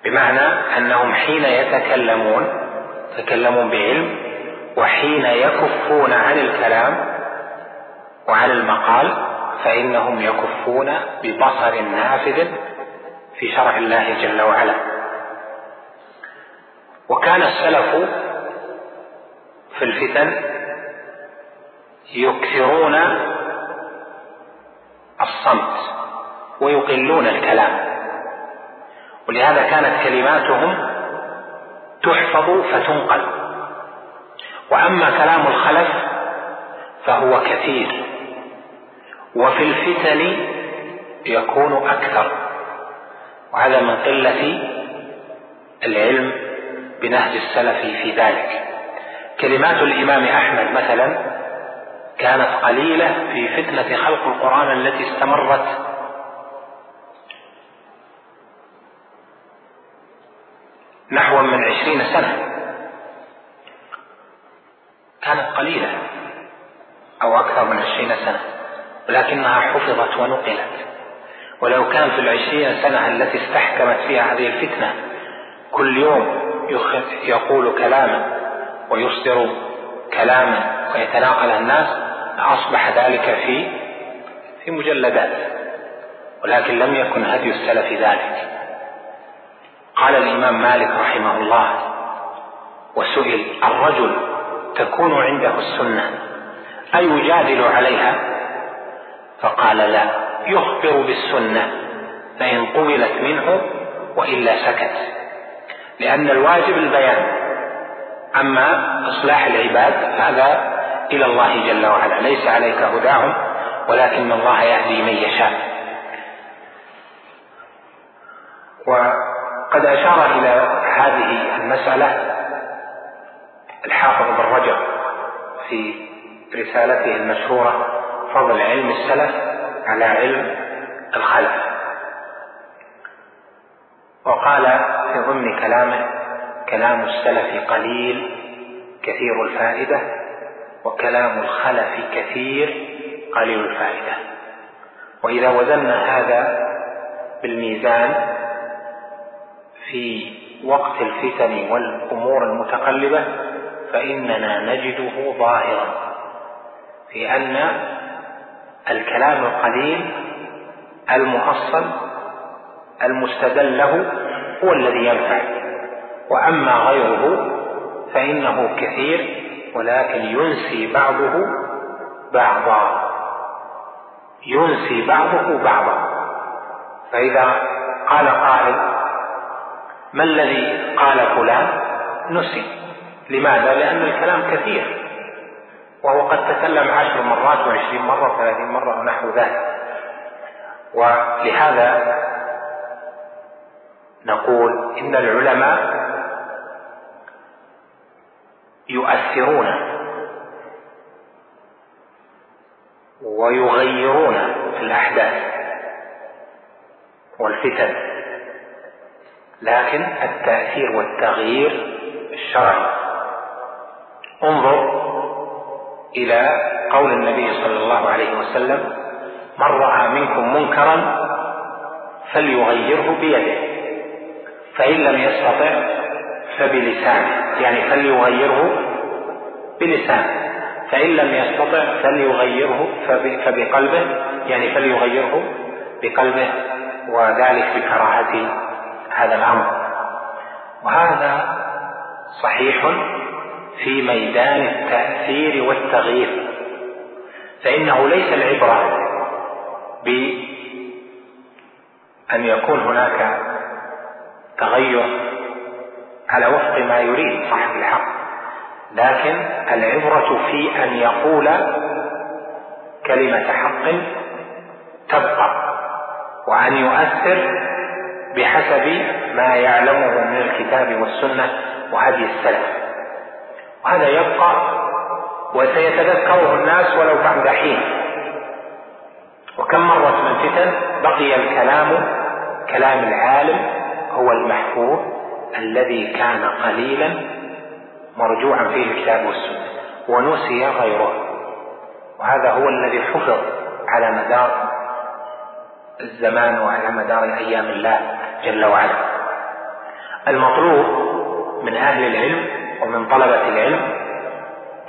[SPEAKER 1] بمعنى أنهم حين يتكلمون يتكلمون بعلم وحين يكفون عن الكلام وعن المقال فإنهم يكفون ببصر نافذ في شرع الله جل وعلا. وكان السلف في الفتن يكثرون الصمت ويقلون الكلام ولهذا كانت كلماتهم تحفظ فتنقل. وأما كلام الخلف فهو كثير. وفي الفتن يكون أكثر. وهذا من قلة العلم بنهج السلف في ذلك. كلمات الإمام أحمد مثلا كانت قليلة في فتنة خلق القرآن التي استمرت نحو من عشرين سنة. كانت قليلة أو أكثر من عشرين سنة ولكنها حفظت ونقلت. ولو كان في العشرين سنة التي استحكمت فيها هذه الفتنة كل يوم يقول كلاما ويصدر كلاما ويتناقله الناس أصبح ذلك في في مجلدات ولكن لم يكن هدي السلف ذلك. قال الإمام مالك رحمه الله وسئل الرجل تكون عنده السنة أيجادل عليها؟ فقال لا يخبر بالسنة فإن قبلت منه وإلا سكت. لأن الواجب البيان أما إصلاح العباد هذا إلى الله جل وعلا. ليس عليك هداهم ولكن الله يهدي من يشاء. وقد أشار إلى هذه المسألة الحافظ بن رجب في رسالته المشهورة فضل علم السلف على علم الخلف. وقال في ضمن كلامه كلام السلف قليل كثير الفائدة وكلام الخلف كثير قليل الفائدة. وإذا وزنا هذا بالميزان في وقت الفتن والأمور المتقلبة فإننا نجده ظاهرا. في أن الكلام القليل المؤصل المستدل له هو الذي ينفع. وأما غيره فإنه كثير ولكن ينسي بعضه بعضا. ينسي بعضه بعضا. فإذا قال قائل ما الذي قال فلان؟ نسي. لماذا؟ لأن الكلام كثير وهو قد تكلم عشر مرات وعشرين مرة وثلاثين مرة ونحو ذلك. ولهذا نقول إن العلماء يؤثرون ويغيرون الأحداث والفتن لكن التأثير والتغيير الشرعي. انظر إلى قول النبي صلى الله عليه وسلم من رأى منكم منكرا فليغيره بيده فإن لم يستطع فبلسانه. يعني فليغيره بلسانه فإن لم يستطع فليغيره فبقلبه يعني فليغيره بقلبه وذلك بكراهة هذا الأمر. وهذا صحيح في ميدان التأثير والتغيير. فإنه ليس العبرة أن يكون هناك تغير على وفق ما يريد صاحب الحق لكن العبرة في أن يقول كلمة حق تبقى وأن يؤثر بحسب ما يعلمه من الكتاب والسنة وهدي السلف. وهذا يبقى وسيتذكره الناس ولو بعد حين. وكم مرت من فتن بقي الكلام كلام العالم هو المحفوظ الذي كان قليلا مرجوعا فيه الكتاب والسنة ونسي غيره. وهذا هو الذي حفظ على مدار الزمان وعلى مدار أيام الله جل وعلا. المطلوب من أهل العلم ومن طلبه العلم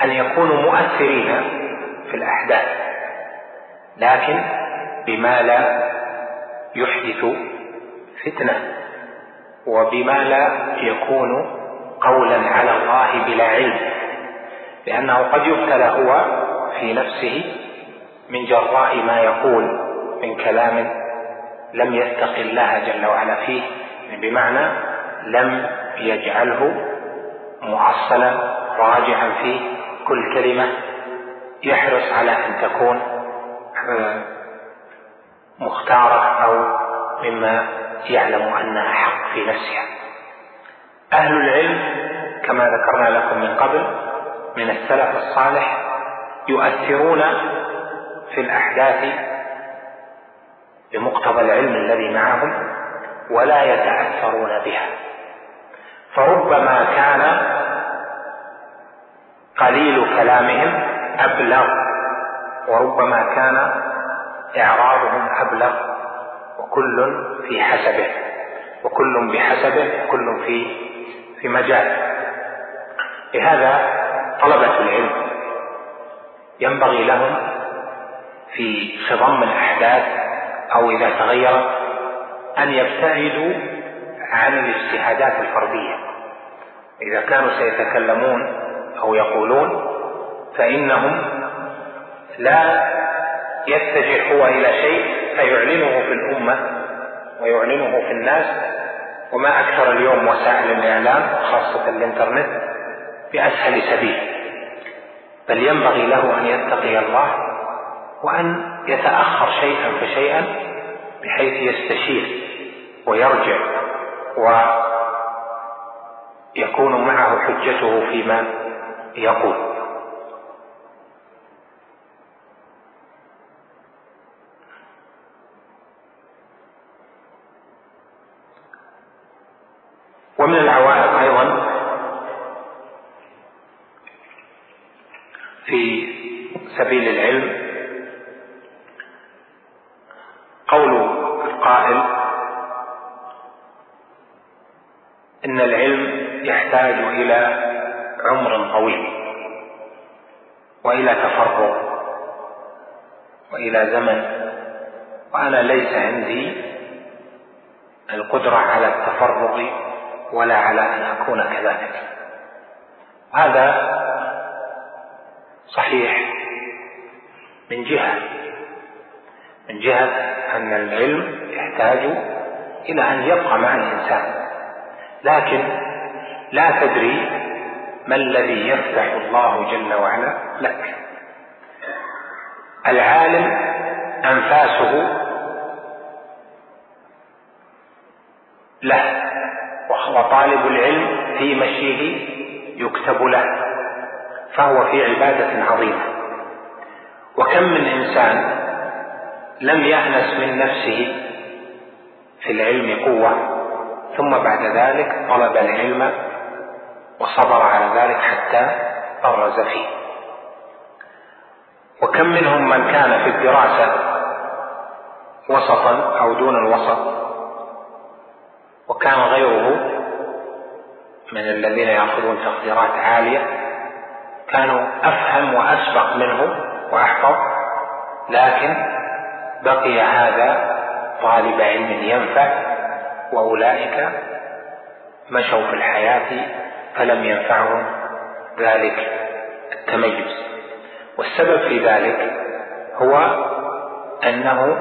[SPEAKER 1] أن يكونوا مؤثرين في الأحداث لكن بما لا يحدث فتنة وبما لا يكون قولا على الله بلا علم لأنه قد يبتلى هو في نفسه من جراء ما يقول من كلام لم يتق الله جل وعلا فيه بمعنى لم يجعله معصلا راجعا فيه كل كلمة يحرص على أن تكون مختارة أو مما يعلم أنها حق في نفسها. أهل العلم كما ذكرنا لكم من قبل من السلف الصالح يؤثرون في الأحداث بمقتضى العلم الذي معهم ولا يتأثرون بها. فربما كان قليل كلامهم أبلغ وربما كان إعراضهم أبلغ وكل في حسبه وكل بحسبه وكل في في مجال. لهذا طلبة العلم ينبغي لهم في خضم الأحداث أو إذا تغيرت أن يبتعدوا عن الاجتهادات الفردية. إذا كانوا سيتكلمون أو يقولون فإنهم لا يتجه هو إلى شيء فيعلنه في الأمة ويعلنه في الناس. وما أكثر اليوم وسائل الإعلام خاصة الإنترنت بأسهل سبيل. بل ينبغي له أن يتقي الله وأن يتأخر شيئا فشيئا بحيث يستشير ويرجع. ويكون معه حجته فيما يقول. ومن العوائق أيضا في سبيل العلم عمر طويل. وإلى تفرغ. وإلى زمن. وأنا ليس عندي القدرة على التفرغ ولا على أن أكون كذلك. هذا صحيح من جهة. من جهة أن العلم يحتاج إلى أن يبقى مع الإنسان. لكن لا تدري ما الذي يفتح الله جل وعلا لك؟ العالم أنفاسه له وطالب العلم في مشيه يكتب له فهو في عبادة عظيمة. وكم من إنسان لم يأنس من نفسه في العلم قوة ثم بعد ذلك طلب العلم وصبر على ذلك حتى برز فيه. وكم منهم من كان في الدراسة وسطا أو دون الوسط وكان غيره من الذين يأخذون تقديرات عالية كانوا أفهم وأسبق منه وأحفظ لكن بقي هذا طالب علم ينفع وأولئك مشوا في الحياة فلم ينفعهم ذلك التميز. والسبب في ذلك هو أنه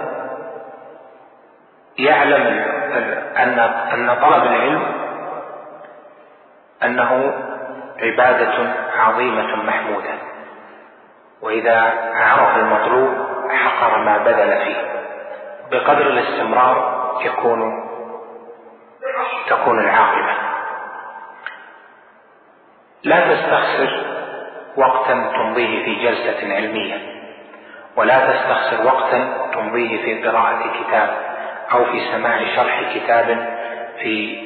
[SPEAKER 1] يعلم أن أن طلب العلم أنه عبادة عظيمة محمودة. وإذا عرف المطلوب حقر ما بذل فيه. بقدر الاستمرار يكون تكون العاقبة. لا تستخسر وقتا تمضيه في جلسة علمية ولا تستخسر وقتا تمضيه في قراءة كتاب أو في سماع شرح كتاب في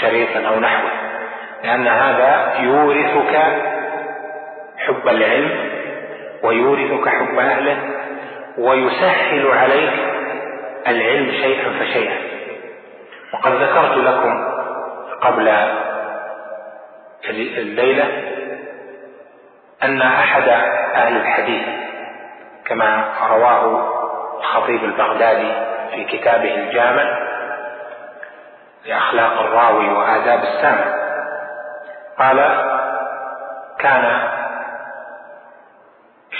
[SPEAKER 1] شريط أو نحوه لأن هذا يورثك حب العلم ويورثك حب أهله ويسهل عليك العلم شيئا فشيئا. وقد ذكرت لكم قبل الليلة أن أحد أهل الحديث كما رواه الخطيب البغدادي في كتابه الجامع لأخلاق الراوي وآداب السامع قال كان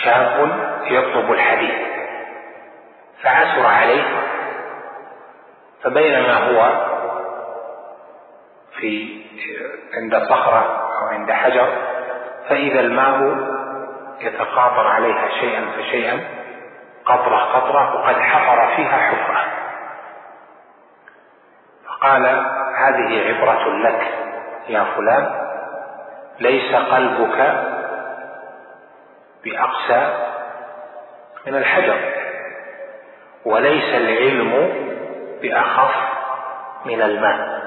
[SPEAKER 1] شاب يطلب الحديث فعسر عليه فبينما هو في عند صخرة أو عند حجر فإذا الماء يتقاطر عليها شيئا فشيئا قطرة قطرة وقد حفر فيها حفرة. فقال هذه عبرة لك يا فلان ليس قلبك بأقسى من الحجر وليس العلم بأخف من الماء.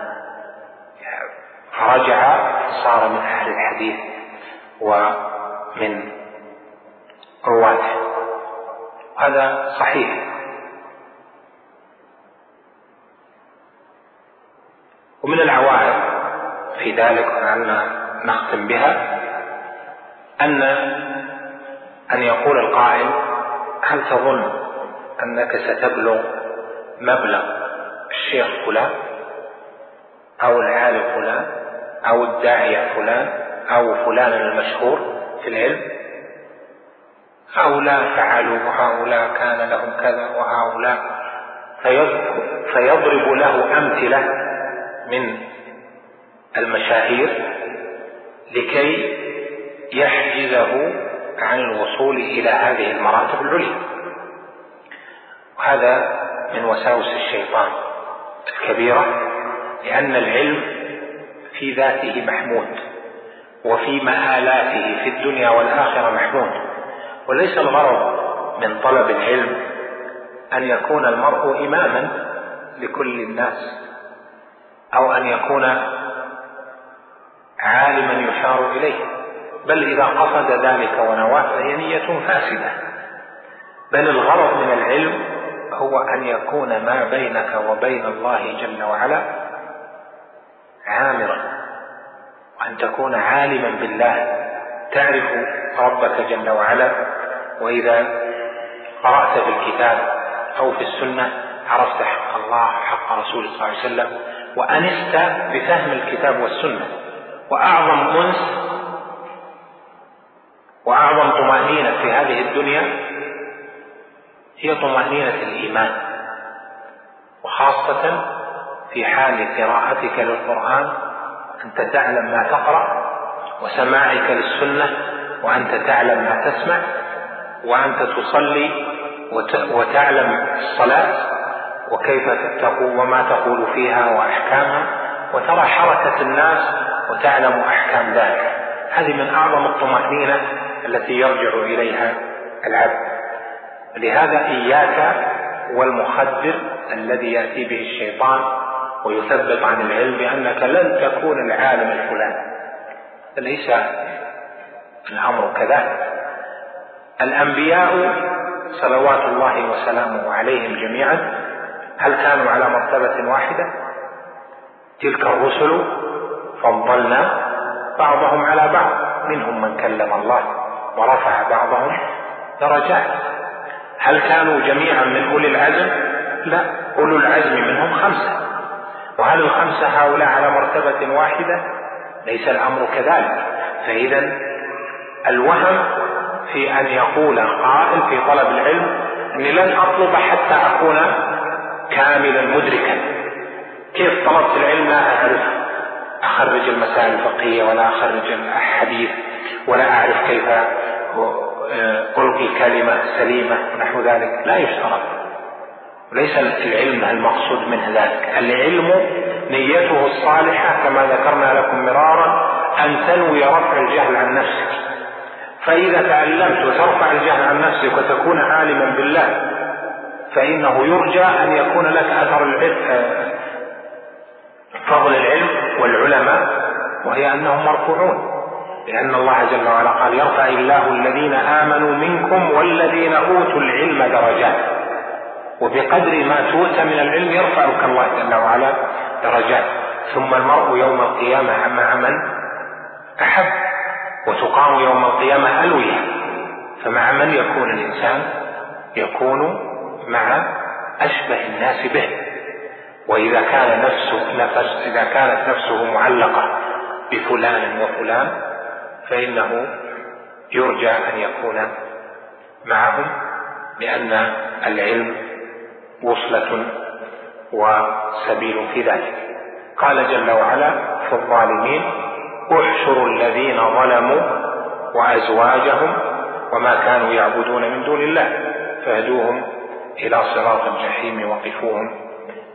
[SPEAKER 1] فرجع صار من أهل الحديث ومن رواته هذا صحيح. ومن العوائد في ذلك أن نختم بها أن أن يقول القائل هل تظن أنك ستبلغ مبلغ الشيخ فلان أو العالم فلان؟ أو الداعية فلان أو فلان المشهور في العلم. هؤلاء فعلوا وهؤلاء كان لهم كذا وهؤلاء فيضرب له أمثلة من المشاهير لكي يحجزه عن الوصول إلى هذه المراتب العليا. وهذا من وساوس الشيطان الكبيرة لأن العلم في ذاته محمود وفي مآلاته في الدنيا والآخرة محمود. وليس الغرض من طلب العلم أن يكون المرء إماما لكل الناس أو أن يكون عالما يشار إليه بل إذا قصد ذلك ونواه فهي نية فاسدة. بل الغرض من العلم هو أن يكون ما بينك وبين الله جل وعلا عامرا وأن تكون عالما بالله تعرف ربك جل وعلا وإذا قرأت في الكتاب أو في السنة عرفت حق الله حق رسول صلى الله عليه وسلم وأنست بفهم الكتاب والسنة وأعظم أنس وأعظم طمأنينة في هذه الدنيا هي طمأنينة الإيمان وخاصة في حال قراءتك للقرآن أنت تعلم ما تقرأ وسماعك للسنة وأنت تعلم ما تسمع وأنت تصلي وتعلم الصلاة وكيف تقول وما تقول فيها وأحكامها وترى حركة الناس وتعلم أحكام ذلك. هذه من أعظم الطمأنينة التي يرجع إليها العبد. لهذا إياك والمخدر الذي يأتي به الشيطان ويثبت عن العلم بانك لن تكون العالم الفلاني. ليس الأمر كذلك. الأنبياء صلوات الله وسلامه عليهم جميعا هل كانوا على مرتبة واحدة؟ تلك الرسل فضلنا بعضهم على بعض. منهم من كلم الله ورفع بعضهم درجات. هل كانوا جميعا من أولي العزم؟ لا أولو العزم منهم خمسة. وهل الخمسه هؤلاء على مرتبة واحدة؟ ليس الأمر كذلك. فإذا الوهم في أن يقول قائل في طلب العلم أني لن أطلب حتى أكون كاملا مدركا. كيف طلبت العلم؟ لا أعرف. أخرج المسائل الفقهية ولا أخرج الحديث ولا أعرف كيف ألقي كلمة سليمة ونحو ذلك. لا يشترط. ليس العلم المقصود منه ذلك العلم نيته الصالحة كما ذكرنا لكم مرارا أن تنوي رفع الجهل عن نفسك. فإذا تعلمت وترفع الجهل عن نفسك وتكون عالما بالله فإنه يرجى أن يكون لك أثر العلم. فضل العلم والعلماء وهي أنهم مرفوعون. لأن الله جل وعلا قال يرفع الله الذين آمنوا منكم والذين أوتوا العلم درجات. وبقدر ما تؤت من العلم يرفعك الله جل وعلا درجات. ثم المرء يوم القيامة مع من أحب وتقام يوم القيامة ألوية. فمع من يكون الإنسان؟ يكون مع أشبه الناس به. وإذا كان نفسه نفس إذا كانت نفسه معلقة بفلان وفلان فإنه يرجى أن يكون معهم لأن العلم وصلة وسبيل في ذلك. قال جل وعلا في الظالمين احشروا الذين ظلموا وأزواجهم وما كانوا يعبدون من دون الله فهدوهم إلى صراط الجحيم وقفوهم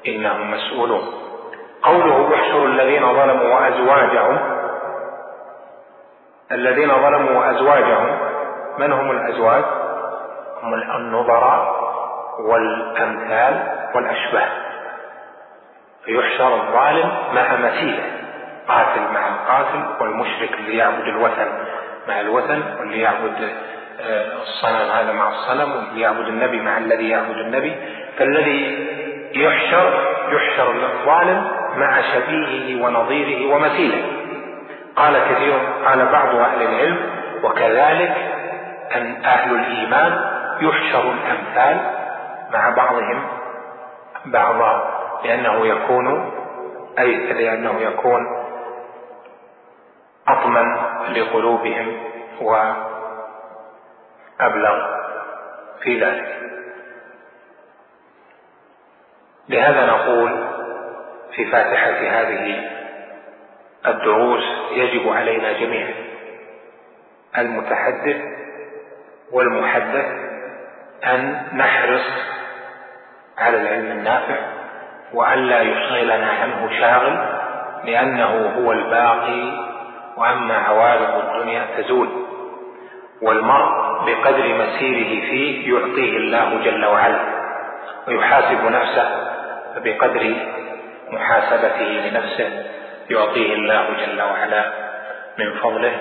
[SPEAKER 1] إنهم مسؤولون. قوله احشروا الذين ظلموا وأزواجهم الذين ظلموا وأزواجهم من هم الأزواج؟ هم النظراء. والأمثال والأشباه. فيحشر الظالم مع مثيله قاتل مع القاتل والمشرك اللي يعبد الوثن مع الوثن واللي يعبد الصنم هذا مع الصنم واللي يعبد النبي مع الذي يعبد النبي. فالذي يحشر يحشر الظالم مع شبيهه ونظيره ومثيله. قال كثير قال بعض أهل العلم وكذلك أن أهل الإيمان يحشر الأمثال مع بعضهم بعضا لأنه يكون أي لأنه يكون أطمن لقلوبهم و أبلغ في ذلك. لهذا نقول في فاتحة هذه الدروس يجب علينا جميعا المتحدث والمحدث أن نحرص على العلم النافع وأن لا يشغلنا عنه شاغل لأنه هو الباقي وأما عوارض الدنيا تزول. والمرء بقدر مسيره فيه يعطيه الله جل وعلا ويحاسب نفسه فبقدر محاسبته لنفسه يعطيه الله جل وعلا. من فضله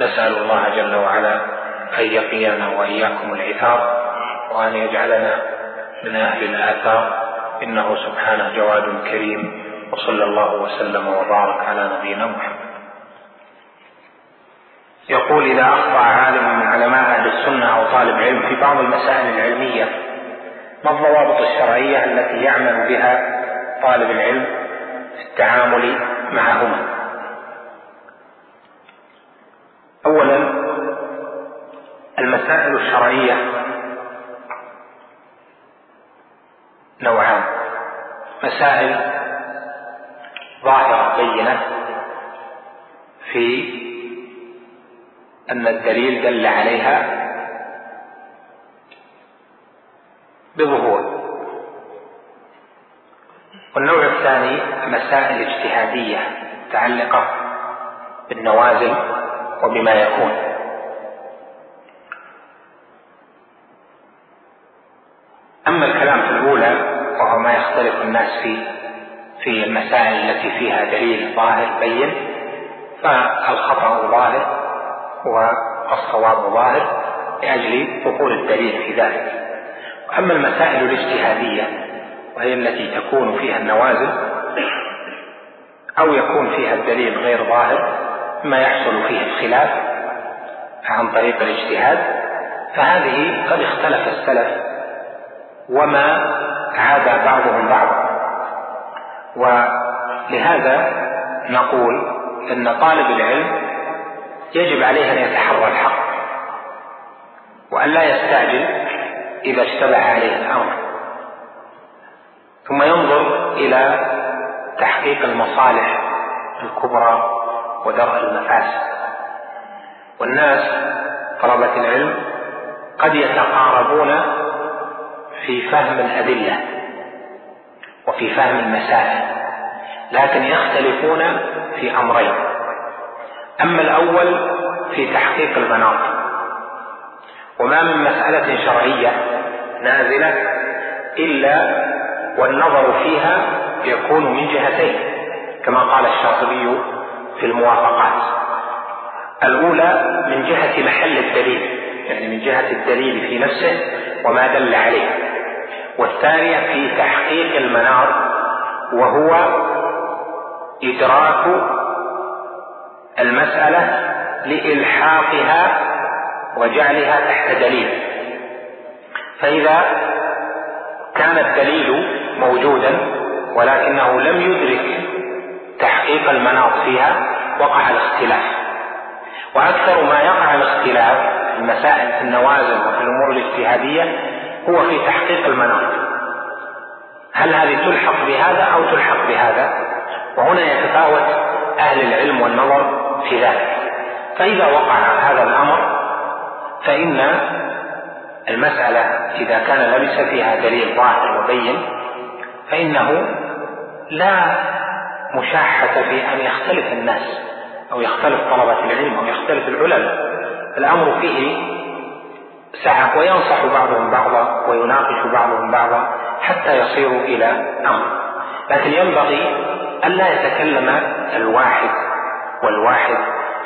[SPEAKER 1] نسأل الله جل وعلا أن يقينا وإياكم العثار. وأن يجعلنا من أهل الآثار. إنه سبحانه جواد كريم وصلى الله وسلم وبارك على نبينا محمد. يقول إذا أخطأ عالم من علماء أهل السنة أو طالب علم في بعض المسائل العلمية ما الضوابط الشرعية التي يعمل بها طالب العلم في التعامل معهما؟ أولا المسائل الشرعية مسائل ظاهرة بينة في أن الدليل دل عليها بظهور. والنوع الثاني مسائل اجتهادية متعلقة بالنوازل وبما يكون أما الكلام في الأولى وهو ما يختلف الناس فيه في المسائل التي فيها دليل ظاهر بين فالخطأ ظاهر والصواب ظاهر لأجل دخول الدليل في ذلك. وأما المسائل الاجتهادية وهي التي تكون فيها النوازل أو يكون فيها الدليل غير ظاهر ما يحصل فيه الخلاف عن طريق الاجتهاد فهذه قد اختلف السلف وما عاد بعضهم بعضا. ولهذا نقول إن طالب العلم يجب عليه أن يتحرى الحق وأن لا يستعجل إذا اشتبه عليه الأمر ثم ينظر إلى تحقيق المصالح الكبرى ودرء المفاسد. والناس طلبة العلم قد يتقاربون في فهم الأدلة وفي فهم المسائل لكن يختلفون في أمرين. أما الأول في تحقيق المناط. وما من مسألة شرعية نازلة إلا والنظر فيها يكون من جهتين كما قال الشاطبي في الموافقات. الأولى من جهة محل الدليل يعني من جهة الدليل في نفسه وما دل عليه. والثانية في تحقيق المنار وهو إدراك المسألة لإلحاقها وجعلها تحت دليل. فإذا كان الدليل موجودا ولكنه لم يدرك تحقيق المناط فيها وقع الاختلاف. وأكثر ما يقع الاختلاف في المسائل في النوازل وفي الأمور الاجتهادية هو في تحقيق المناط هل هذه تلحق بهذا أو تلحق بهذا؟ وهنا يتفاوت أهل العلم والنظر في ذلك. فإذا وقع هذا الأمر فإن المسألة إذا كان لبس فيها دليل ظاهر وبين فإنه لا مشاحة في أن يختلف الناس أو يختلف طلبة العلم أو يختلف العلماء. الأمر فيه سعة وينصح بعضهم بعضا ويناقش بعضهم بعضا حتى يصيروا إلى أمر. لكن ينبغي ألا يتكلم الواحد والواحد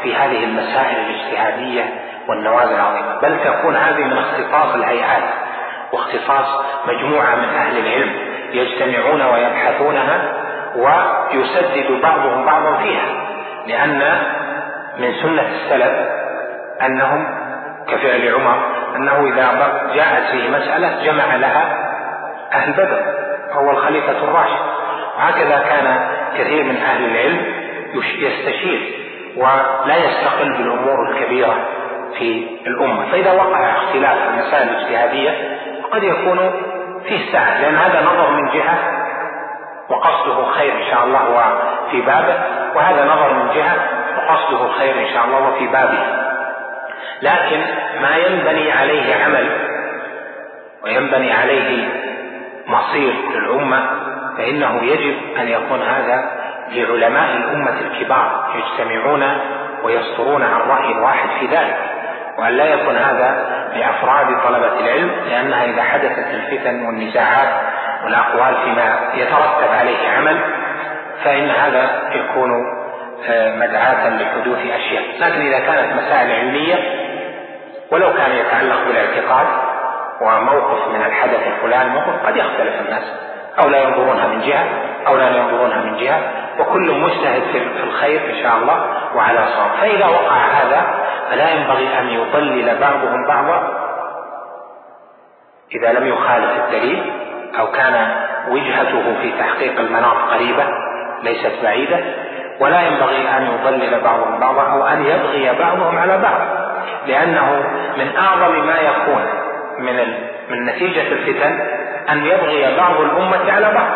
[SPEAKER 1] في هذه المسائل الاجتهادية والنوازل العظيمة بل تكون هذه من اختصاص الهيئات واختصاص مجموعة من أهل العلم يجتمعون ويبحثونها ويسدد بعضهم بعضا فيها لأن من سنة السلف أنهم كفعل عمر أنه إذا جاءت فيه مسألة جمع لها أهل بدر هو الخليفة الراشد. وهكذا كان كثير من أهل العلم يستشير ولا يستقل بالأمور الكبيرة في الأمة. فإذا وقع اختلاف في المسائل الاجتهادية قد يكون فيه سعة لأن هذا نظر من جهة وقصده الخير إن شاء الله وفي بابه وهذا نظر من جهة وقصده الخير إن شاء الله وفي بابه. لكن ما ينبني عليه عمل وينبني عليه مصير للأمة فإنه يجب أن يكون هذا لعلماء الأمة الكبار يجتمعون ويصدرون عن رأي واحد في ذلك وأن لا يكون هذا لأفراد طلبة العلم لأنها إذا حدثت الفتن والنزاعات والأقوال فيما يترتب عليه عمل فإن هذا يكون مدعاة لحدوث أشياء. لكن إذا كانت مسائل علمية ولو كان يتعلق بالاعتقاد وموقف من الحدث الفلاني موقف قد يختلف الناس. أو لا ينظرونها من جهة أو لا ينظرونها من جهة. وكل مجتهد في الخير إن شاء الله وعلى صواب. فإذا وقع هذا فلا ينبغي أن يضلل بعضهم بعضا. إذا لم يخالف الدليل أو كان وجهته في تحقيق المناط قريبة ليست بعيدة ولا ينبغي أن يضلل بعضهم بعضا أو أن يبغي بعضهم على بعض لأنه من أعظم ما يكون من من نتيجة الفتن أن يبغي بعض الأمة على بعض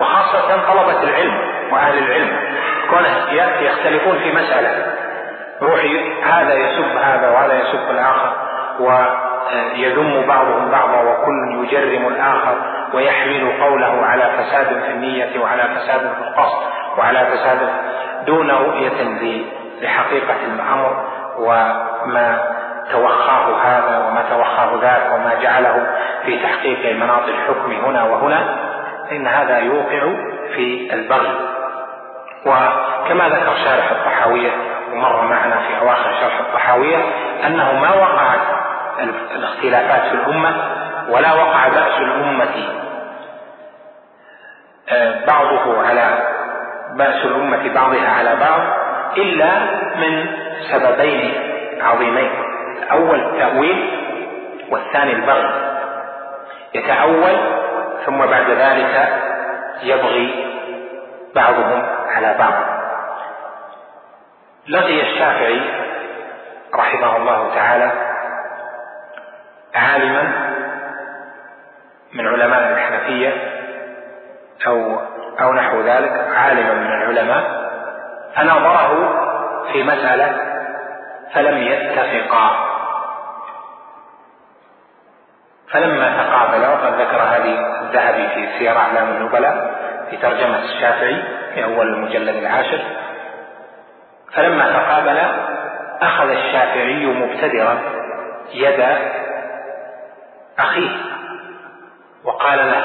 [SPEAKER 1] وخاصة طلبة العلم وأهل العلم. كونه يختلفون في مسألة روح هذا يسب هذا وهذا يسب الآخر ويذم بعضهم بعضا وكل يجرم الآخر. ويحمل قوله على فساد في النية وعلى فساد في القصد وعلى فساد دون رؤية لحقيقة الأمر وما توخاه هذا وما توخاه ذاك وما جعله في تحقيق مناط الحكم هنا وهنا فإن هذا يوقع في البغي. وكما ذكر شارح الطحاوية ومر معنا في أواخر شرح الطحاوية أنه ما وقعت الاختلافات في الأمة ولا وقع بأس الأمة. آه، بعضه على بأس الأمة بعضها على بعض إلا من سببين عظيمين. الأول التأويل والثاني البغي. يتأول ثم بعد ذلك يبغي بعضهم على بعض. لقي الشافعي رحمه الله تعالى عالما من علماء الحنفية أو أو نحو ذلك عالما من العلماء فناظره في مسألة فلم يتفقا فلما تقابلا وقد ذكر هذه الذهبي في سير أعلام النبلاء في ترجمة الشافعي في أول المجلد العاشر فلما تقابلا أخذ الشافعي مبتدرا يد أخيه. وقال له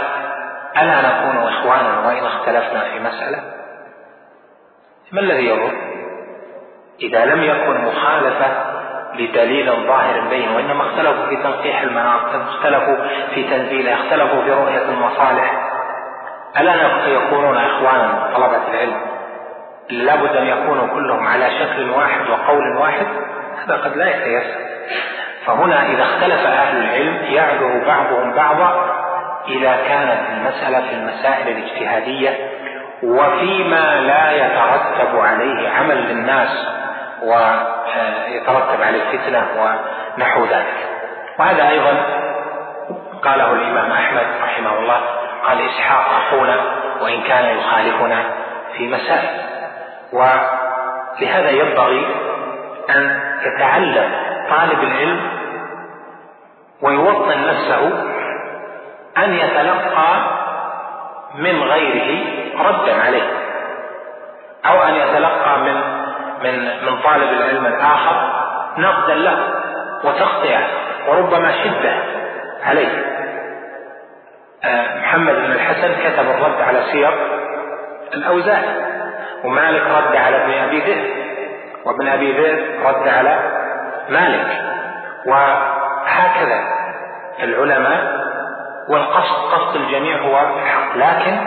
[SPEAKER 1] ألا نكون إخوانا وإن اختلفنا في مسألة؟ ما الذي يضر؟ إذا لم يكن مخالفة لدليل ظاهر بين وإنما اختلفوا في تنقيح المناط اختلفوا في تنزيله اختلفوا في رؤية المصالح ألا يكونون إخوانا طلبة العلم؟ لابد أن يكونوا كلهم على شكل واحد وقول واحد هذا قد لا يتيسر. فهنا إذا اختلف أهل العلم يعذر بعضهم بعضا إذا كانت المسألة في المسائل الاجتهادية وفيما لا يترتب عليه عمل للناس ويترتب عليه فتنة ونحو ذلك. وهذا أيضا قاله الإمام أحمد رحمه الله قال إسحاق أخونا وإن كان يخالفنا في مسائل. ولهذا ينبغي أن يتعلم طالب العلم ويوطن نفسه أن يتلقى من غيره ردا عليه. أو أن يتلقى من من من طالب العلم الآخر نقدا له وتغطية وربما شدة عليه. آه، محمد بن الحسن كتب الرد على سير الأوزاعي ومالك رد على ابن أبي ذئب وابن أبي ذئب رد على مالك. وهكذا العلماء والقصد قصد الجميع هو الحق. لكن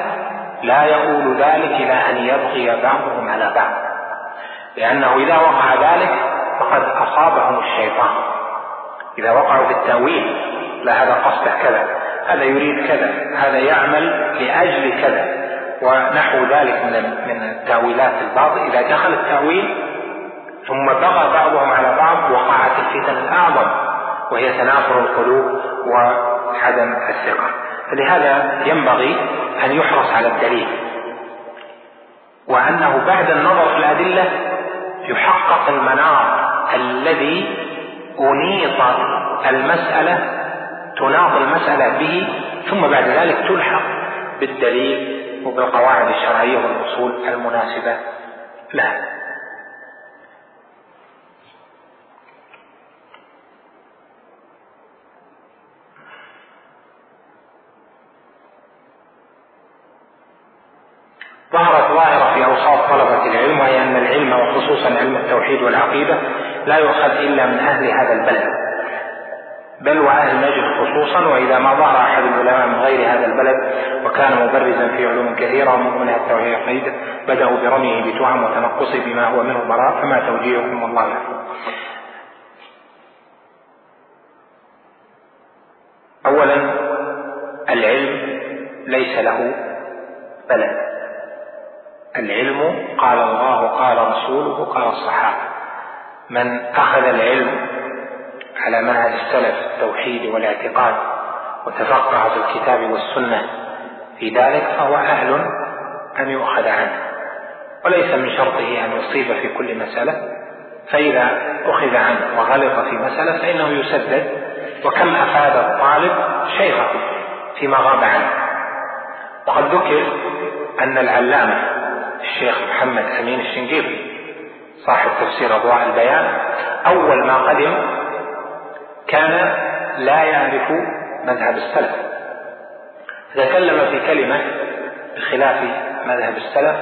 [SPEAKER 1] لا يقول ذلك إلى أن يبغي بعضهم على بعض. لأنه إذا وقع ذلك فقد أصابهم الشيطان. إذا وقعوا في التأويل لا هذا قصده كذا هذا يريد كذا هذا يعمل لأجل كذا. ونحو ذلك من من التأويلات البعض. إذا دخل التأويل ثم بغى بعضهم على بعض وقعت الفتن الأعظم وهي تنافر القلوب وعدم الثقة. فلهذا ينبغي أن يحرص على الدليل. وأنه بعد النظر في الأدلة يحقق المنار الذي أنيط المسألة تناط المسألة به ثم بعد ذلك تلحق بالدليل وبالقواعد الشرعية والأصول المناسبة لها. ظهرت ظاهرة في أوصاف طلبة العلم وهي أن العلم وخصوصا علم التوحيد والعقيدة لا يؤخذ إلا من أهل هذا البلد. بل وأهل نجد خصوصا وإذا ما ظهر أحد العلماء من غير هذا البلد وكان مبرزا في علوم كثيرة ومن التوحيد والعقيدة بدأوا برميه بتهم وتنقصه بما هو منه براء فما توجيهكم والله يعلم أولا العلم ليس له بلد. العلم قال الله قال رسوله قال الصحابة. من أخذ العلم على منهج السلف التوحيد والاعتقاد وتفقه في الكتاب والسنة في ذلك فهو أهل أن يؤخذ عنه. وليس من شرطه أن يصيب في كل مسألة فإذا أخذ عنه وغلط في مسألة فإنه يسدد. وكم أفاد الطالب شيخه فيما غاب عنه. وقد ذكر أن العلامة الشيخ محمد أمين الشنقيطي صاحب تفسير أضواء البيان. أول ما قدم كان لا يعرف مذهب السلف. تكلم في كلمة بخلاف مذهب السلف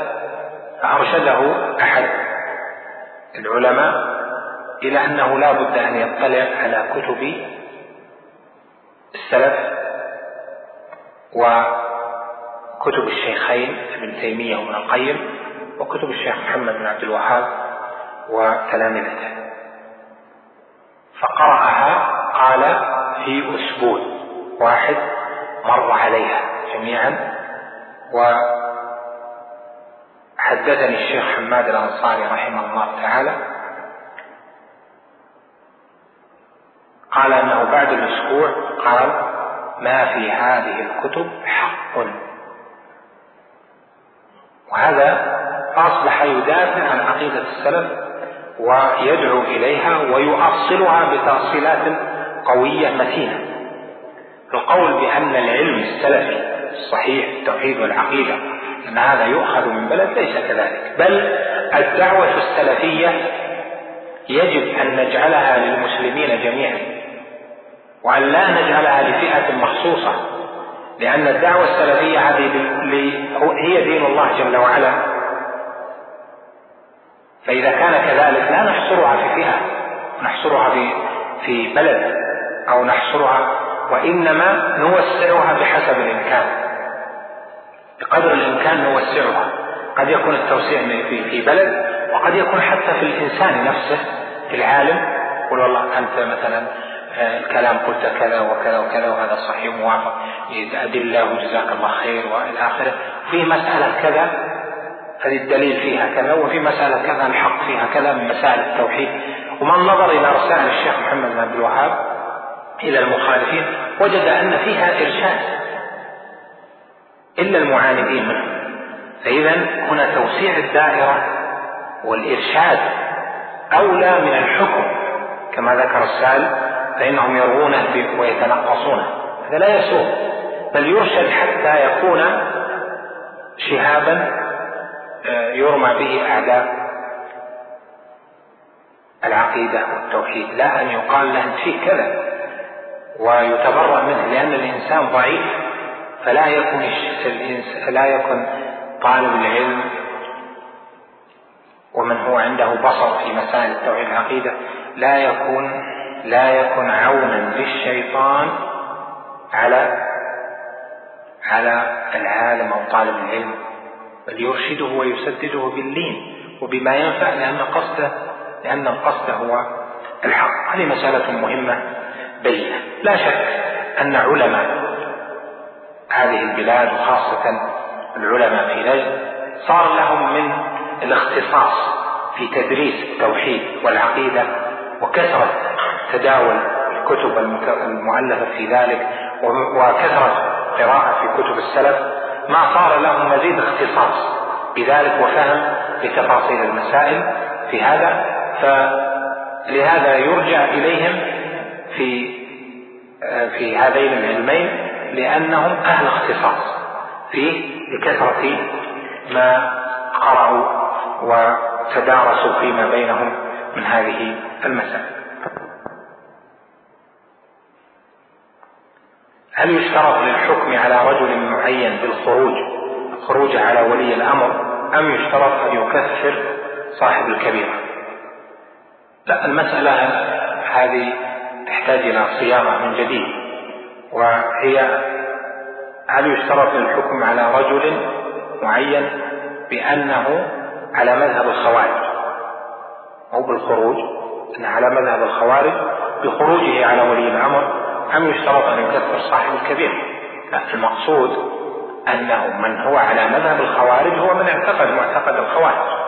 [SPEAKER 1] فأرشده أحد العلماء إلى أنه لا بد أن يطلع على كتب السلف وكتب الشيخين ابن تيمية وابن القيم وكتب الشيخ محمد بن عبد الوهاب وتلامذته. فقرأها قال في أسبوع واحد مر عليها جميعا. وحدثني الشيخ حماد الأنصاري رحمه الله تعالى. قال أنه بعد الأسبوع قال ما في هذه الكتب حق وهذا أصبح يدافع عن عقيدة السلف ويدعو إليها ويؤصلها بتأصيلات قوية متينة. القول بأن العلم السلفي الصحيح التوحيد والعقيدة أن هذا يؤخذ من بلد ليس كذلك بل الدعوة السلفية يجب أن نجعلها للمسلمين جميعا وأن لا نجعلها لفئة مخصوصة. لأن الدعوة السلفية هذه هي دين الله جل وعلا. فإذا كان كذلك لا نحصرها في فئة نحصرها في في بلد أو نحصرها وإنما نوسعها بحسب الإمكان. بقدر الإمكان نوسعها. قد يكون التوسيع في في بلد وقد يكون حتى في الإنسان نفسه في العالم. يقول والله أنت مثلا الكلام قلت كذا وكذا وكذا وهذا صحيح موافق أدلة وجزاك الله خير وإلى آخره. في مسألة كذا هذه الدليل فيها كذا وفي مسألة كذا الحق فيها كذا من مسائل التوحيد. ومن نظر إلى رسائل الشيخ محمد بن عبد الوهاب إلى المخالفين وجد أن فيها إرشاد. إلا المعاندين منه. فإذا هنا توسيع الدائرة والإرشاد أولى من الحكم كما ذكر السائل. فإنهم يروونه ويتنقصونه هذا لا يسوء. بل يرشد حتى يكون شهابا آه، يرمى به أعداء العقيدة والتوحيد. لا أن يقال له فيك كذا ويتبرأ منه لأن الإنسان ضعيف. فلا يكن لا يكن طالب العلم ومن هو عنده بصر في مسائل التوحيد العقيدة. لا يكون لا يكن عونا للشيطان على على العالم أو طالب العلم بل يرشده ويسدده باللين وبما ينفع لأن قصده لأن القصد هو الحق. هذه مسألة مهمة بينة. لا شك أن علماء هذه البلاد وخاصة العلماء في نجد صار لهم من الاختصاص في تدريس التوحيد والعقيدة وكثرة تداول الكتب المؤلفة في ذلك وكثرة قراءة في كتب السلف ما صار لهم مزيد اختصاص بذلك وفهم لتفاصيل المسائل في هذا فلهذا يرجع إليهم في في هذين العلمين لأنهم أهل اختصاص فيه لكثرة ما قرأوا وتدارسوا فيما بينهم من هذه المسائل. هل يشترط للحكم على رجل معين بالخروج الخروج على ولي الأمر أم يشترط أن يكفر صاحب الكبيرة؟ لا المسألة هذه تحتاج إلى صياغة من جديد وهي هل يشترط للحكم على رجل معين بأنه على مذهب الخوارج؟ أو بالخروج أن على مذهب الخوارج بخروجه على ولي الأمر أم يشترط أن يكفر صاحب الكبير؟ المقصود أنه من هو على مذهب الخوارج هو من اعتقد معتقد الخوارج.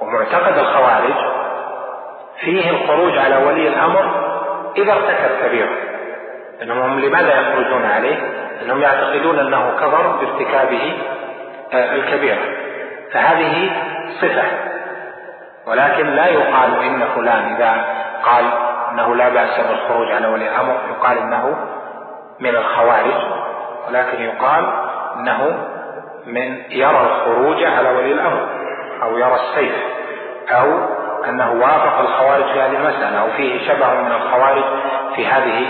[SPEAKER 1] ومعتقد الخوارج فيه الخروج على ولي الأمر إذا ارتكب كبيرة. إنهم لماذا يخرجون عليه؟ إنهم يعتقدون أنه كفر بارتكابه آه، الكبيرة فهذه صفة. ولكن لا يقال إن فلان إذا قال أنه لا بأس بالخروج على ولي الأمر. يقال إنه من الخوارج ولكن يقال إنه من يرى الخروج على ولي الأمر أو يرى السيف أو أنه وافق الخوارج في هذه المسألة أو فيه شبه من الخوارج في هذه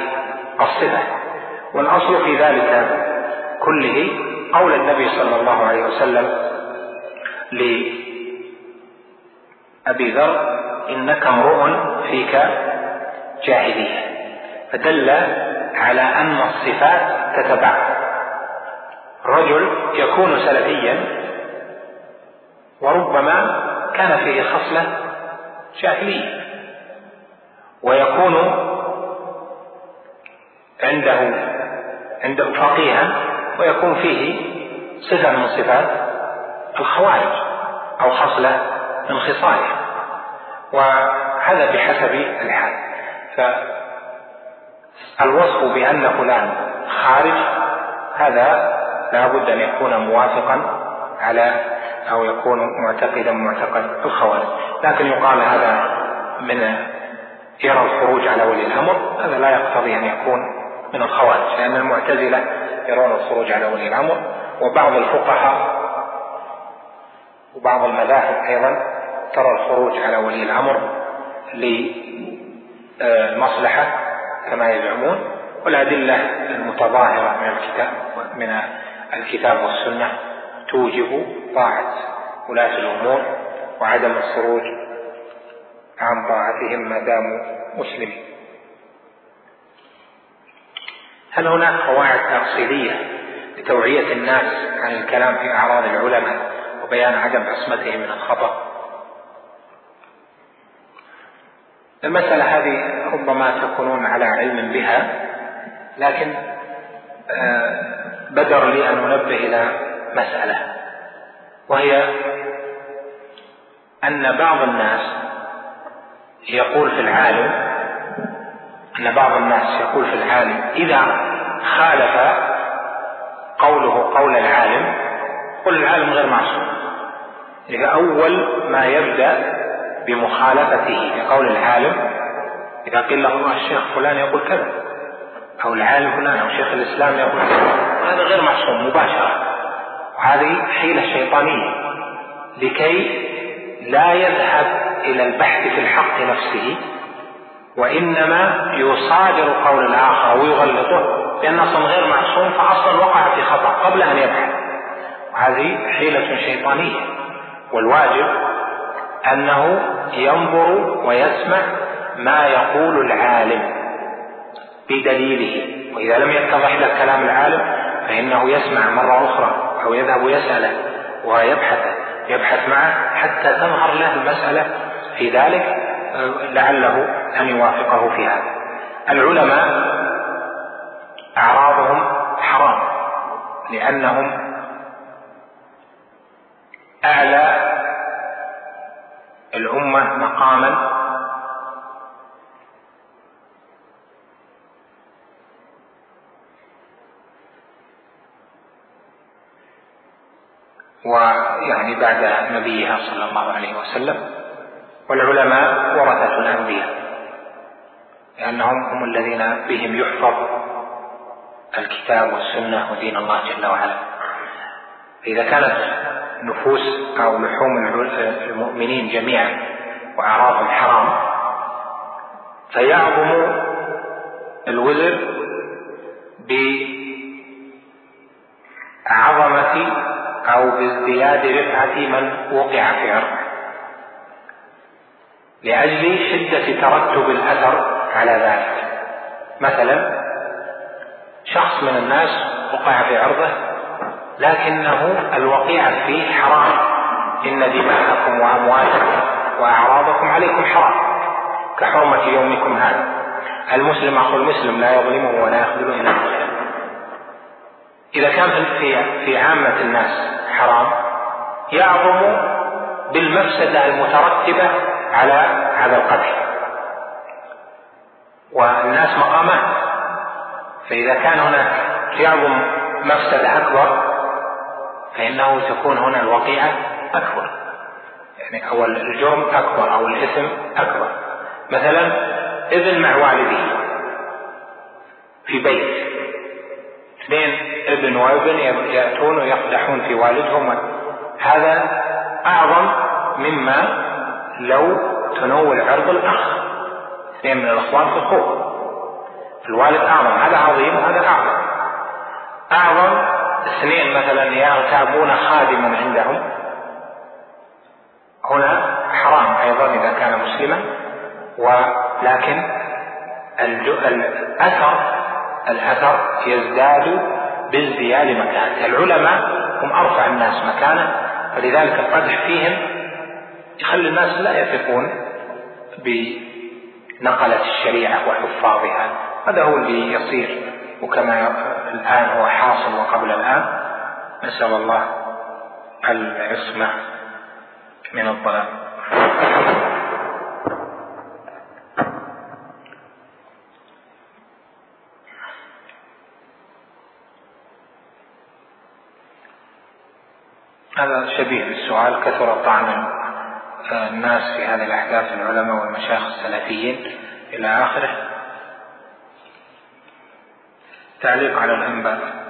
[SPEAKER 1] الصفة. والأصل في ذلك كله قول النبي صلى الله عليه وسلم لأبي ذر إنك امرؤ فيك جاهلية. فدل على أن الصفات تتبع. رجل يكون سلفيا وربما كان فيه خصلة جاهلية. ويكون عنده عنده فقيها ويكون فيه صفة من صفات الخوارج أو خصلة من خصاله وهذا بحسب الحال. فالوصف بأن فلان خارج هذا لا بد أن يكون موافقا على أو يكون معتقدا معتقد الخوارج. لكن يقال هذا من يرى الخروج على ولي الأمر هذا لا يقتضي أن يكون من الخوارج لأن المعتزلة يرون الخروج على ولي الأمر. وبعض الفقهاء وبعض المذاهب أيضا ترى الخروج على ولي الأمر لمصلحة كما يزعمون والأدلة المتظاهرة من الكتاب من الكتاب والسنة توجب طاعة ولاة الأمور وعدم الخروج عن طاعتهم ما داموا مسلمين. هل هناك قواعد تأصيلية لتوعية الناس عن الكلام في أعراض العلماء وبيان عدم عصمتهم من الخطأ؟ المسألة هذه ربما تكونون على علم بها لكن آه، بدر لي أن أنبه إلى مسألة وهي أن بعض الناس يقول في العالم أن بعض الناس يقول في العالم إذا خالف قوله قول العالم قل العالم غير معصوم. إذا أول ما يبدأ بمخالفته لقول العالم إذا قيل له الشيخ فلان يقول كذا. أو العالم فلان أو شيخ الإسلام يقول كذا. هذا غير معصوم مباشرة. وهذه حيلة شيطانية لكي لا يذهب إلى البحث في الحق نفسه وإنما يصادر قول الآخر ويغلطه لأن أصلا غير معصوم فأصلا وقع في خطأ قبل أن يبحث. وهذه حيلة شيطانية. والواجب أنه ينظر ويسمع ما يقول العالم بدليله. وإذا لم يتضح له كلام العالم فإنه يسمع مرة أخرى أو يذهب يسأله ويبحث يبحث معه حتى تظهر له المسألة في ذلك لعله أن يوافقه في هذا. العلماء أعراضهم حرام لأنهم أعلى الأمة مقاما. ويعني بعد نبيها صلى الله عليه وسلم والعلماء ورثة الأنبياء لأنهم هم الذين بهم يحفظ الكتاب والسنة ودين الله جل وعلا. فإذا كانت نفوس أو لحوم المؤمنين جميعا وأعراضهم حرام. فيعظم الوزر بعظمة أو بازدياد رفعة من وقع في عرضه لأجل شدة ترتب الأثر على ذلك. مثلا شخص من الناس وقع في عرضه لكنه الوقيعة فيه حرام. إن دماءكم وأموالكم وأعراضكم عليكم حرام. كحرمة يومكم هذا. المسلم أخو المسلم لا يظلمه ولا يخذله غيره إذا كان في في عامة الناس حرام يعظم بالمفسدة المترتبة على هذا القتل والناس مقامات. فإذا كان هناك يعظم مفسدة أكبر فإنه تكون هنا الوقيعة أكبر. يعني أو الجرم أكبر أو الإثم أكبر. مثلا ابن مع والده في بيت. اثنين ابن وابن يأتون ويقدحون في والدهم هذا أعظم مما لو تنول عرض الأخ. اثنين من الأخوان في الخوف. الوالد أعظم. هذا عظيم وهذا أعظم. أعظم اثنين مثلا يغتابون خادما عندهم. هنا حرام أيضا إذا كان مسلما ولكن الأثر الأثر يزداد بازدياد مكانه العلماء هم أرفع الناس مكانه فلذلك القدح فيهم يخلي الناس لا يثقون بنقلة الشريعة وحفاظها. هذا هو اللي يصير وكما الآن هو حاصل وقبل الآن نسأل الله العصمة من الضلال. هذا شبيه بالسؤال كثر طعن الناس في هذه الأحداث العلماء والمشايخ السلفيين إلى آخره. تعليق على الأنباء.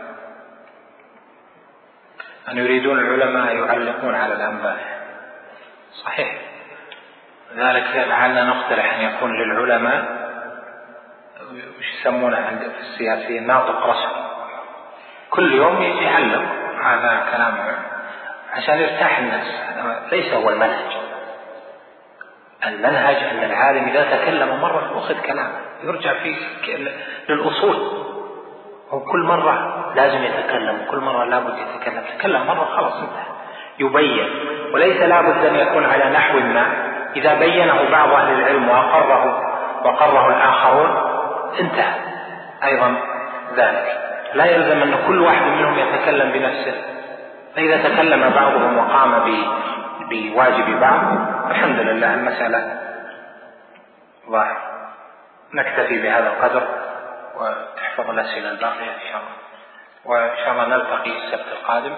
[SPEAKER 1] أن يريدون العلماء يعلقون على الأنباء. صحيح. ذلك لعلنا نقترح أن يكون للعلماء وش يسمونه عند السياسيين ناطق رسمي كل يوم يعلق هذا كلام عشان يرتاح الناس. ليس هو المنهج. المنهج أن العالم إذا تكلم مرة يأخذ كلامه يرجع في للأصول. هو كل مرة لازم يتكلم كل مرة لابد يتكلم. تكلم مرة خلاص انتهى يبين. وليس لابد أن يكون على نحو ما. إذا بينه بعض أهل العلم وأقره وقره الآخرون انتهى. أيضا ذلك. لا يلزم أن كل واحد منهم يتكلم بنفسه. فإذا تكلم بعضهم وقام بواجب بعض الحمد لله المسألة ظاهر نكتفي بهذا القدر. وتحفظ الأسئلة الباقية إن شاء الله. وإن شاء الله نلتقي السبت القادم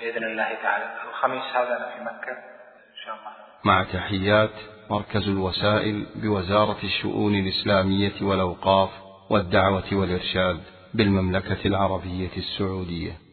[SPEAKER 1] بإذن الله تعالى. الخميس هذا في مكة إن شاء الله.
[SPEAKER 2] مع تحيات مركز الوسائل بوزارة الشؤون الإسلامية والأوقاف والدعوة والإرشاد بالمملكة العربية السعودية.